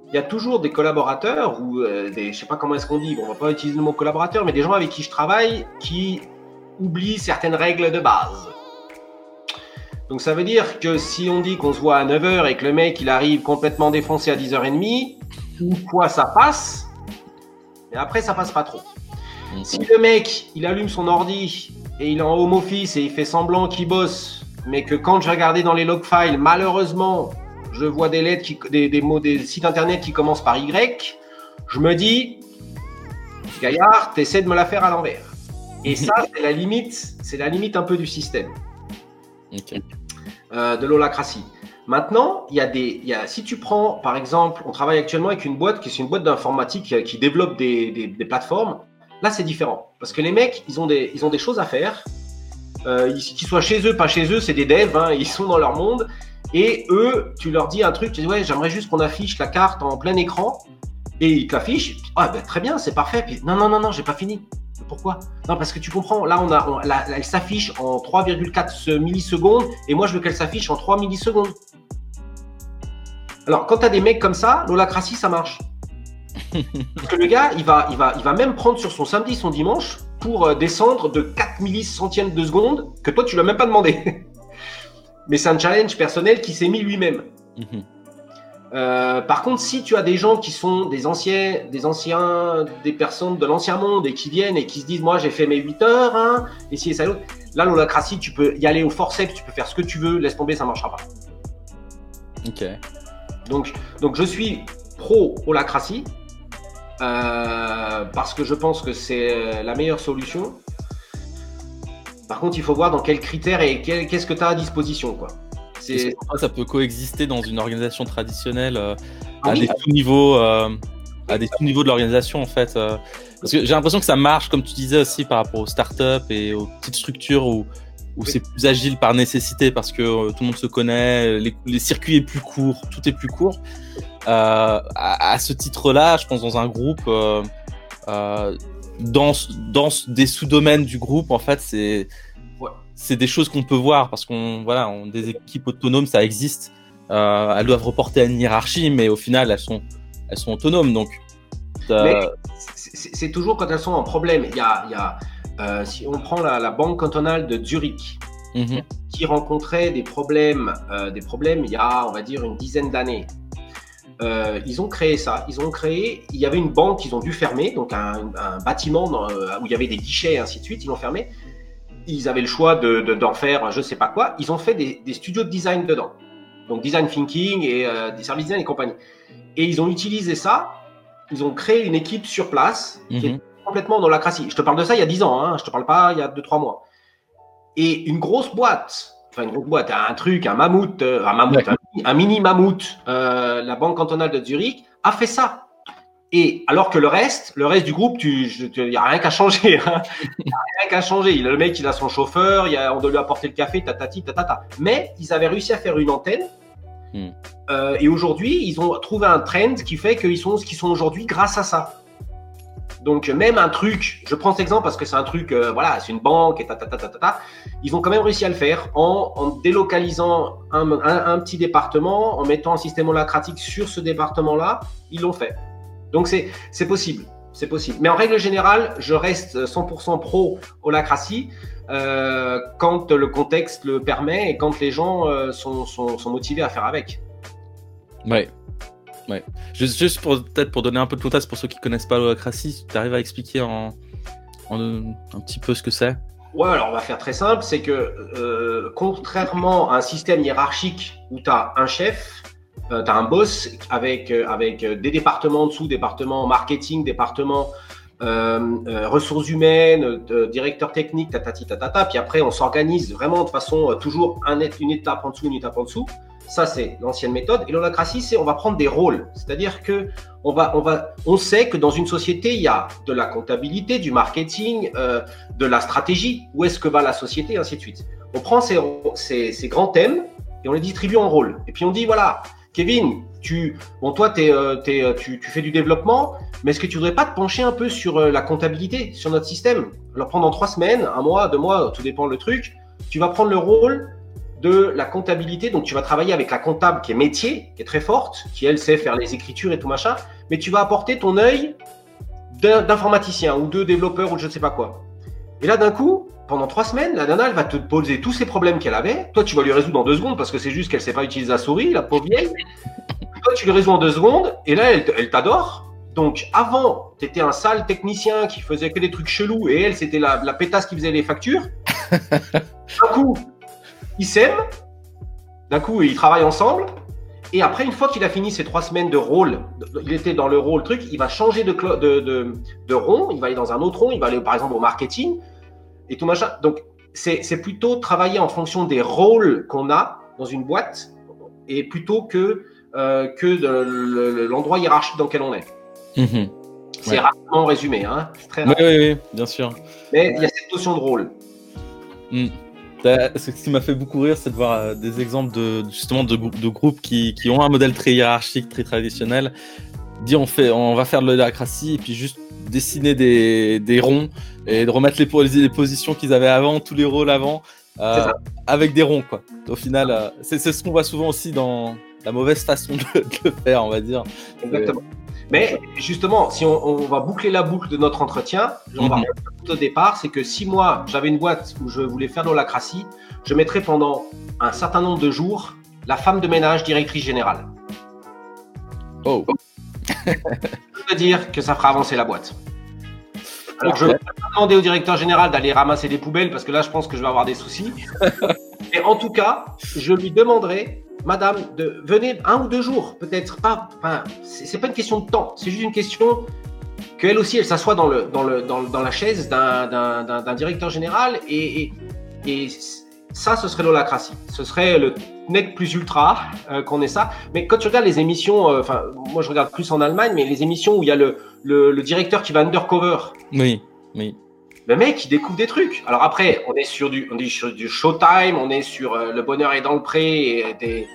il y a toujours des collaborateurs ou euh, des, je sais pas comment est-ce qu'on dit, on va pas utiliser le mot collaborateur, mais des gens avec qui je travaille qui oublient certaines règles de base. Donc ça veut dire que si on dit qu'on se voit à 9h et que le mec il arrive complètement défoncé à 10h30, une fois ça passe, mais après ça passe pas trop. Si le mec il allume son ordi et il est en home office et il fait semblant qu'il bosse, mais que quand je regardais dans les log files, malheureusement, je vois des lettres, qui, des, mots, des sites internet qui commencent par Y, je me dis, Gaillard, t'essaies de me la faire à l'envers. Et ça, c'est la limite, c'est la limite un peu du système. Euh, de l'holacratie. Maintenant, il y a des, il y a, si tu prends, par exemple, on travaille actuellement avec une boîte qui est une boîte d'informatique qui développe des, des, plateformes. Là, c'est différent parce que les mecs, ils ont des, choses à faire. Euh, qu'ils soient chez eux, pas chez eux, c'est des devs, hein, ils sont dans leur monde et eux, tu leur dis un truc, tu dis ouais, j'aimerais juste qu'on affiche la carte en plein écran. Et ils te l'affichent. Ah ben très bien, c'est parfait. Puis non, non, non, non, j'ai pas fini. Pourquoi? Non, parce que tu comprends, là, on a, elle s'affiche en 3,4 millisecondes et moi, je veux qu'elle s'affiche en 3 millisecondes. Alors, quand tu des mecs comme ça, l'holacratie, ça marche. Parce que le gars, il va, il, va, il va même prendre sur son samedi, son dimanche, pour euh, descendre de 4 millicentièmes de seconde que toi, tu l'as même pas demandé. Mais c'est un challenge personnel qui s'est mis lui-même. Mhm. Euh, par contre, si tu as des gens qui sont des anciens, des anciens, des personnes de l'ancien monde et qui viennent et qui se disent, moi, j'ai fait mes 8 heures, hein, et si et ça, là, l'holacratie, tu peux y aller au forceps, tu peux faire ce que tu veux, laisse tomber, ça marchera pas. Ok. Donc, donc je suis pro holacratie euh, parce que je pense que c'est la meilleure solution. Par contre, il faut voir dans quels critères et qu'est-ce que tu as à disposition, quoi. Ça peut coexister dans une organisation traditionnelle euh, ah à, des niveaux, euh, à des sous-niveaux de l'organisation en fait. Euh? parce que j'ai l'impression que ça marche, comme tu disais aussi, par rapport aux startups et aux petites structures où, où c'est plus agile par nécessité parce que tout le monde se connaît, les, circuits est plus court, tout est plus court. À, à, ce titre-là, je pense dans un groupe, dans, dans des sous-domaines du groupe, en fait, c'est c'est des choses qu'on peut voir parce qu'on voilà, on, des équipes autonomes, ça existe. Euh, elles doivent reporter à une hiérarchie, mais au final, elles sont, elles sont autonomes. Donc, c'est toujours quand elles sont en problème. Il y a, il y a euh, si on prend la, banque cantonale de Zurich, mhm. qui rencontrait des problèmes, euh, des problèmes il y a, on va dire, une dizaine d'années. Euh, ils ont créé ça. Ils ont créé. Il y avait une banque qu'ils ont dû fermer, donc un, un bâtiment dans, où il y avait des guichets et ainsi de suite. Ils l'ont fermé ils avaient le choix de, d'en faire je sais pas quoi. Ils ont fait des, des, studios de design dedans. Donc design thinking et des services design et compagnie. Et ils ont utilisé ça. Ils ont créé une équipe sur place qui est mhm. Complètement dans la crassie. Je te parle de ça il y a 10 ans. Hein, je te parle pas il y a 2-3 mois. Et une grosse boîte, enfin une grosse boîte, un truc, un mammouth, euh, un mammouth, un, mini mammouth, euh, la banque cantonale de Zurich a fait ça. Et alors que le reste, le reste du groupe, il n'y a rien qu'à changer. Hein. Il n'y a rien qu'à changer. Le mec, il a son chauffeur, y a, on doit lui apporter le café, tatati, tatata. Mais ils avaient réussi à faire une antenne. Hmm. Euh, et aujourd'hui, ils ont trouvé un trend qui fait qu'ils sont ce qu'ils sont aujourd'hui grâce à ça. Donc même un truc, je prends cet exemple parce que c'est un truc, euh, voilà, c'est une banque et ta, ta, ta, ta, ils ont quand même réussi à le faire en, délocalisant un, petit département, en mettant un système holacratique sur ce département-là, ils l'ont fait. Donc c'est possible, c'est possible. Mais en règle générale, je reste 100% pro holacratie euh, quand le contexte le permet et quand les gens euh, sont, sont, motivés à faire avec. Ouais. Ouais. Juste, pour peut-être pour donner un peu de contexte pour ceux qui connaissent pas l'holacratie, tu arrives à expliquer en, un petit peu ce que c'est? Ouais, alors on va faire très simple, c'est que euh, contrairement à un système hiérarchique où tu as un chef, euh, tu as un boss avec, euh, avec euh, des départements en dessous, département marketing, département ressources humaines, directeur technique, tatati, tatata. Puis après, on s'organise vraiment de façon toujours un, une étape en dessous, une étape en dessous. Ça, c'est l'ancienne méthode. Et l'holacratie, c'est on va prendre des rôles. C'est-à-dire que on va, on va, on sait que dans une société, il y a de la comptabilité, du marketing, de la stratégie. Où est-ce que va la société, ainsi de suite. On prend ces, grands thèmes et on les distribue en rôles. Et puis on dit voilà, Kevin, tu, bon, toi, euh, euh, tu, fais du développement, mais est-ce que tu voudrais pas te pencher un peu sur euh, la comptabilité, sur notre système? Alors pendant trois semaines, un mois, deux mois, tout dépend le truc, tu vas prendre le rôle de la comptabilité. Donc tu vas travailler avec la comptable qui est métier, qui est très forte, qui elle sait faire les écritures et tout machin, mais tu vas apporter ton œil d'informaticien ou de développeur ou je ne sais pas quoi. Et là, d'un coup, pendant trois semaines, la nana, elle va te poser tous ces problèmes qu'elle avait. Toi, tu vas lui résoudre en deux secondes parce que c'est juste qu'elle ne sait pas utiliser la souris, la pauvre vieille. Toi, tu lui résous en deux secondes et là, elle, t'adore. Donc, avant, tu étais un sale technicien qui faisait que des trucs chelous et elle, c'était la, pétasse qui faisait les factures. D'un coup, ils s'aiment. D'un coup, ils travaillent ensemble. Et après, une fois qu'il a fini ses trois semaines de rôle, il était dans le rôle truc, il va changer de, de, de, de rond, il va aller dans un autre rond, il va aller par exemple au marketing et tout machin. Donc, c'est plutôt travailler en fonction des rôles qu'on a dans une boîte et plutôt que, euh, que de l'endroit hiérarchique dans lequel on est. Mhm. C'est rapidement résumé. Hein très oui, oui, oui, bien sûr. Mais il y a cette notion de rôle. Mm. Ce qui m'a fait beaucoup rire, c'est de voir euh, des exemples de, justement de, de groupes qui, qui, ont un modèle très hiérarchique, très traditionnel. Dit on, fait, on va faire de l'holacratie et puis juste dessiner des, des, ronds et de remettre les, les positions qu'ils avaient avant, tous les rôles avant, euh, avec des ronds, quoi. Au final, euh, c'est ce qu'on voit souvent aussi dans la mauvaise façon de, le faire, on va dire. Exactement. Mais justement, si on, va boucler la boucle de notre entretien, on va tout au départ, c'est que si moi j'avais une boîte où je voulais faire de l'holacratie, je mettrais pendant un certain nombre de jours la femme de ménage directrice générale. Oh. Ça veut dire que ça fera avancer la boîte. Alors, je vais pas demander au directeur général d'aller ramasser des poubelles parce que là, je pense que je vais avoir des soucis. Mais en tout cas, je lui demanderai, madame, de venir un ou deux jours, peut-être pas. Enfin, c'est pas une question de temps, c'est juste une question qu'elle aussi, elle s'assoit dans, le, dans, le, dans, la chaise d'un directeur général et, et, ça, ce serait l'holacratie. Ce serait le net plus ultra euh, qu'on ait ça. Mais quand tu regardes les émissions, euh, enfin, moi je regarde plus en Allemagne, mais les émissions où il y a le, le, directeur qui va undercover. Oui, oui. Le mec, il découvre des trucs. Alors après, on est sur du, on est sur du Showtime, on est sur euh, Le Bonheur est dans le pré et des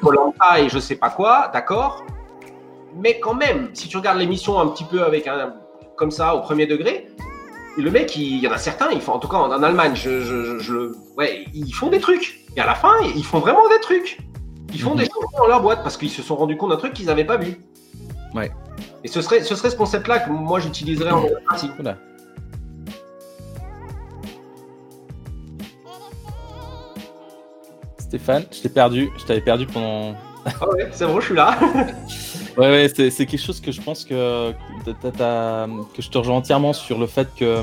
Colanta et je sais pas quoi, d'accord. Mais quand même, si tu regardes l'émission un petit peu avec un comme ça au premier degré, le mec, il, y en a certains, ils font, en tout cas en, Allemagne, je, je, je, ouais, ils font des trucs. Et à la fin, ils font vraiment des trucs. Ils font des mhm. choses dans leur boîte parce qu'ils se sont rendus compte d'un truc qu'ils n'avaient pas vu. Ouais. Et ce serait ce, serait ce concept-là que moi j'utiliserais en pratique. Stéphane, je t'ai perdu. Je t'avais perdu pendant. Ah ouais, c'est bon, je suis là. ouais, ouais, c'est quelque chose que je pense que, que je te rejoins entièrement sur le fait que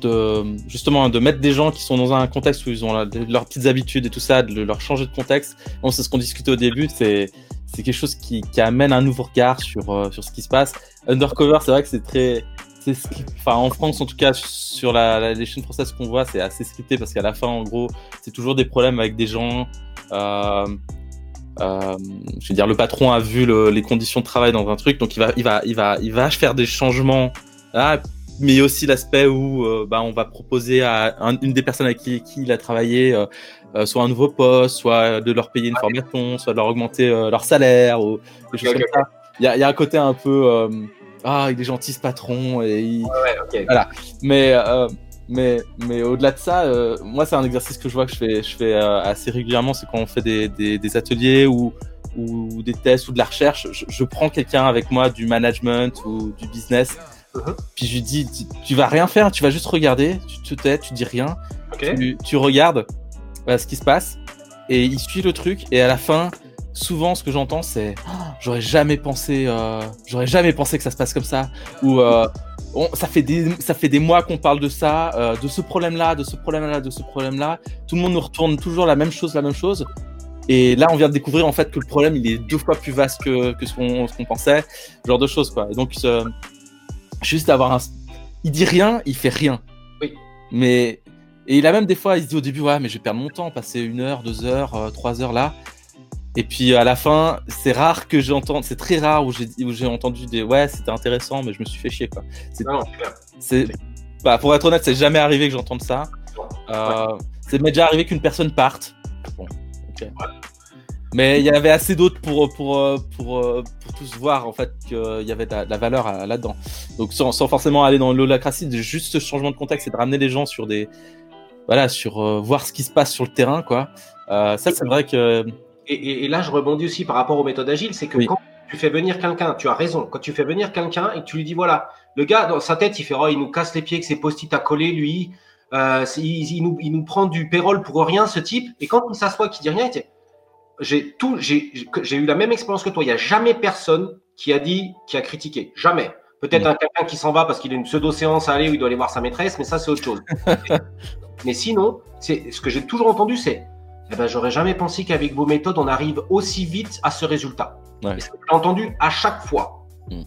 de, justement de mettre des gens qui sont dans un contexte où ils ont leurs petites habitudes et tout ça, de leur changer de contexte. Bon, c'est ce qu'on discutait au début, c'est c'est quelque chose qui, qui, amène un nouveau regard sur, euh, sur ce qui se passe. Undercover, c'est vrai que c'est très. Enfin, en France, en tout cas, sur la, la les chaînes françaises qu'on voit, c'est assez scripté parce qu'à la fin, en gros, c'est toujours des problèmes avec des gens. Euh, euh, je veux dire, le patron a vu le, les conditions de travail dans un truc, donc il va, il va, il va, il va faire des changements. Ah, mais aussi l'aspect où euh, bah, on va proposer à une des personnes avec qui, qui il a travaillé soit un nouveau poste, soit de leur payer une formation, soit de leur augmenter leur salaire ou des choses comme ça. Il y a, y a, un côté un peu ah il est gentil ce patron et il... ouais, voilà. Mais mais mais au-delà de ça, moi c'est un exercice que je vois que je fais je fais assez régulièrement, c'est quand on fait des, des, des ateliers ou ou des tests ou de la recherche, je, je prends quelqu'un avec moi du management ou du business Uh-huh. Puis je lui dis, tu vas rien faire, tu vas juste regarder, tu te tais, tu dis rien, tu, regardes ce qui se passe, et il suit le truc, et à la fin, souvent ce que j'entends c'est, oh, j'aurais jamais pensé, euh, j'aurais jamais pensé que ça se passe comme ça, ou euh, ça fait des, ça fait des mois qu'on parle de ça, euh, de ce problème-là, de ce problème-là, de ce problème-là, tout le monde nous retourne toujours la même chose, la même chose. Et là, on vient de découvrir en fait que le problème, il est deux fois plus vaste que, que ce qu'on pensait, ce genre de choses quoi. Et donc, juste avoir un. Il dit rien, il fait rien. Oui. Mais. Et il a même des fois, il se dit au début, ouais, mais je vais perdre mon temps, passer une heure, deux heures, trois heures là. Et puis à la fin, c'est rare que j'entende, c'est très rare où j'ai entendu des ouais, c'était intéressant, mais je me suis fait chier quoi. C'est, bah, pour être honnête, c'est jamais arrivé que j'entende ça. Euh, C'est déjà arrivé qu'une personne parte. Bon. Mais il y avait assez d'autres pour, pour, pour, pour, tous voir en fait qu'il y avait de la, valeur là-dedans. Donc sans, sans, forcément aller dans l'holacratie, juste ce changement de contexte et de ramener les gens sur des voilà sur euh, voir ce qui se passe sur le terrain quoi. Euh, ça c'est vrai que et, et, là je rebondis aussi par rapport aux méthodes agiles, c'est que quand tu fais venir quelqu'un, tu as raison, quand tu fais venir quelqu'un et que tu lui dis voilà, le gars dans sa tête il fait oh il nous casse les pieds avec ses post-it à coller lui, euh, il, il, nous, il nous prend du payroll pour rien ce type et quand il s'assoit qui dit rien, j'ai tout, j'ai eu la même expérience que toi. Il n'y a jamais personne qui a dit, qui a critiqué. Jamais. Peut-être un quelqu'un qui s'en va parce qu'il a une pseudo-séance à aller où il doit aller voir sa maîtresse, mais ça, c'est autre chose. mais sinon, c'est ce que j'ai toujours entendu, c'est eh ben, j'aurais jamais pensé qu'avec vos méthodes, on arrive aussi vite à ce résultat. Ouais. Et j'ai entendu à chaque fois. Mm.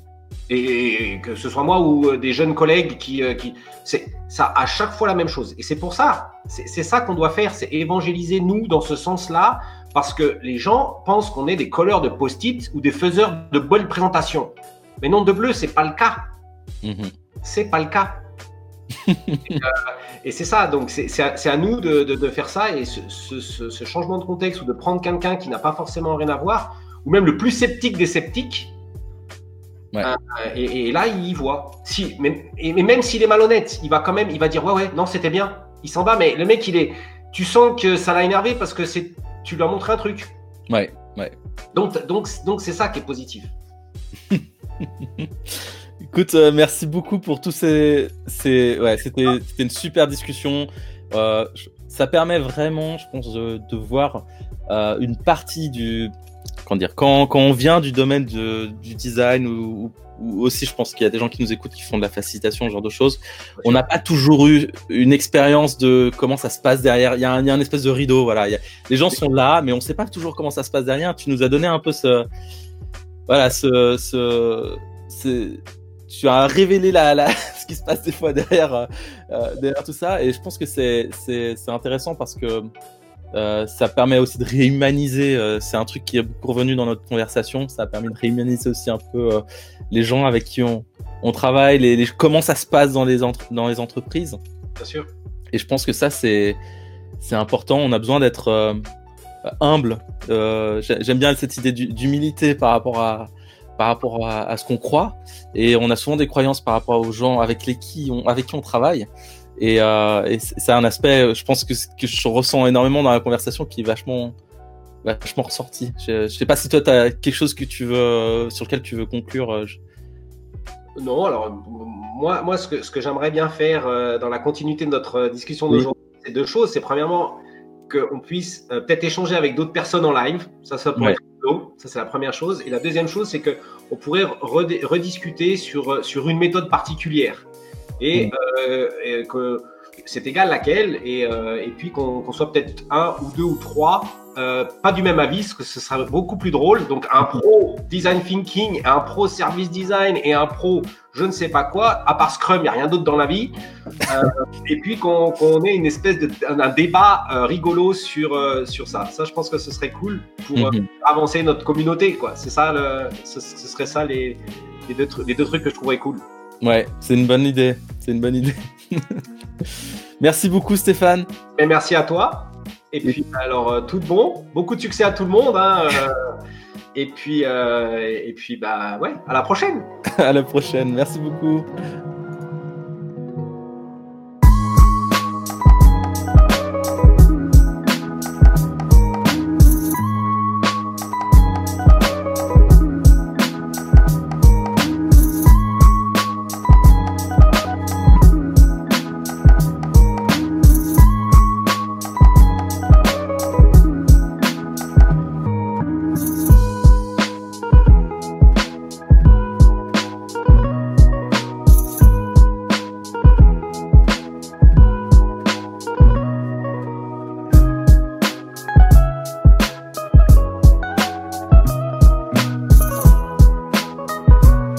Et, que ce soit moi ou euh, des jeunes collègues qui, euh, qui c'est ça à chaque fois la même chose. Et c'est pour ça, c'est ça qu'on doit faire, c'est évangéliser nous dans ce sens-là, parce que les gens pensent qu'on est des colleurs de post-it ou des faiseurs de bonnes présentations. Mais non de bleu, c'est pas le cas. Mhm. C'est pas le cas. Euh, et, c'est ça, donc c'est à, nous de, de, faire ça et ce, ce, ce, changement de contexte ou de prendre quelqu'un qui n'a pas forcément rien à voir, ou même le plus sceptique des sceptiques, et, là, il y voit. Si, mais, et, même s'il est malhonnête, il va quand même, il va dire ouais ouais, non c'était bien. Il s'en va, mais le mec il est, tu sens que ça l'a énervé parce que c'est, tu lui as montré un truc. Ouais, ouais. Donc donc donc c'est ça qui est positif. Écoute, euh, merci beaucoup pour tous ces, ces... ouais, c'était une super discussion. Euh, ça permet vraiment, je pense, de, de voir euh, une partie du, comment dire, quand, quand on vient du domaine de, du design ou, ou aussi, je pense qu'il y a des gens qui nous écoutent qui font de la facilitation, ce genre de choses. On n'a pas toujours eu une expérience de comment ça se passe derrière. Il y a un, il y a un espèce de rideau, voilà. Il y a, les gens sont là, mais on ne sait pas toujours comment ça se passe derrière. Tu nous as donné un peu ce, voilà, ce, ce, ce tu as révélé la, la, ce qui se passe des fois derrière, euh, euh, derrière tout ça. Et je pense que c'est, c'est, c'est intéressant parce que euh, ça permet aussi de réhumaniser. Euh, c'est un truc qui est beaucoup revenu dans notre conversation. Ça a permis de réhumaniser aussi un peu les gens avec qui on, on travaille, les, les, comment ça se passe dans les, dans les entreprises. Bien sûr. Et je pense que ça, c'est, c'est important. On a besoin d'être humble. J'aime bien cette idée d'humilité par rapport à, par rapport à, ce qu'on croit. Et on a souvent des croyances par rapport aux gens avec, les qui on, avec qui on travaille. Et, euh, c'est un aspect, je pense que, je ressens énormément dans la conversation qui est vachement, vachement ressorti. Je, je sais pas si toi, tu as quelque chose que tu veux, sur lequel tu veux conclure. Euh, non, alors moi, moi ce que, ce que j'aimerais bien faire euh, dans la continuité de notre discussion d'aujourd'hui, c'est deux choses. C'est premièrement qu'on puisse euh, peut-être échanger avec d'autres personnes en live. Ça, ça pourrait être Ça, c'est la première chose. Et la deuxième chose, c'est qu'on pourrait rediscuter sur, sur une méthode particulière et, mm. euh, que c'est égal laquelle, et, euh, et puis qu'on soit peut-être un ou deux ou trois, euh, pas du même avis, parce que ce sera beaucoup plus drôle. Donc un pro design thinking, un pro service design et un pro je ne sais pas quoi, à part Scrum, il n'y a rien d'autre dans la vie. Euh, et puis qu'on qu ait une espèce de un débat euh, rigolo sur, sur ça. Ça, je pense que ce serait cool pour mm -hmm. avancer notre communauté. quoi. C'est ça, le, ce, ce, serait ça les, les, deux, les deux trucs que je trouverais cool. Ouais, c'est une bonne idée. C'est une bonne idée. merci beaucoup Stéphane. Et merci à toi. Et puis alors euh, tout bon, beaucoup de succès à tout le monde. Hein, euh, et puis euh, et puis bah ouais, à la prochaine. à la prochaine. Merci beaucoup.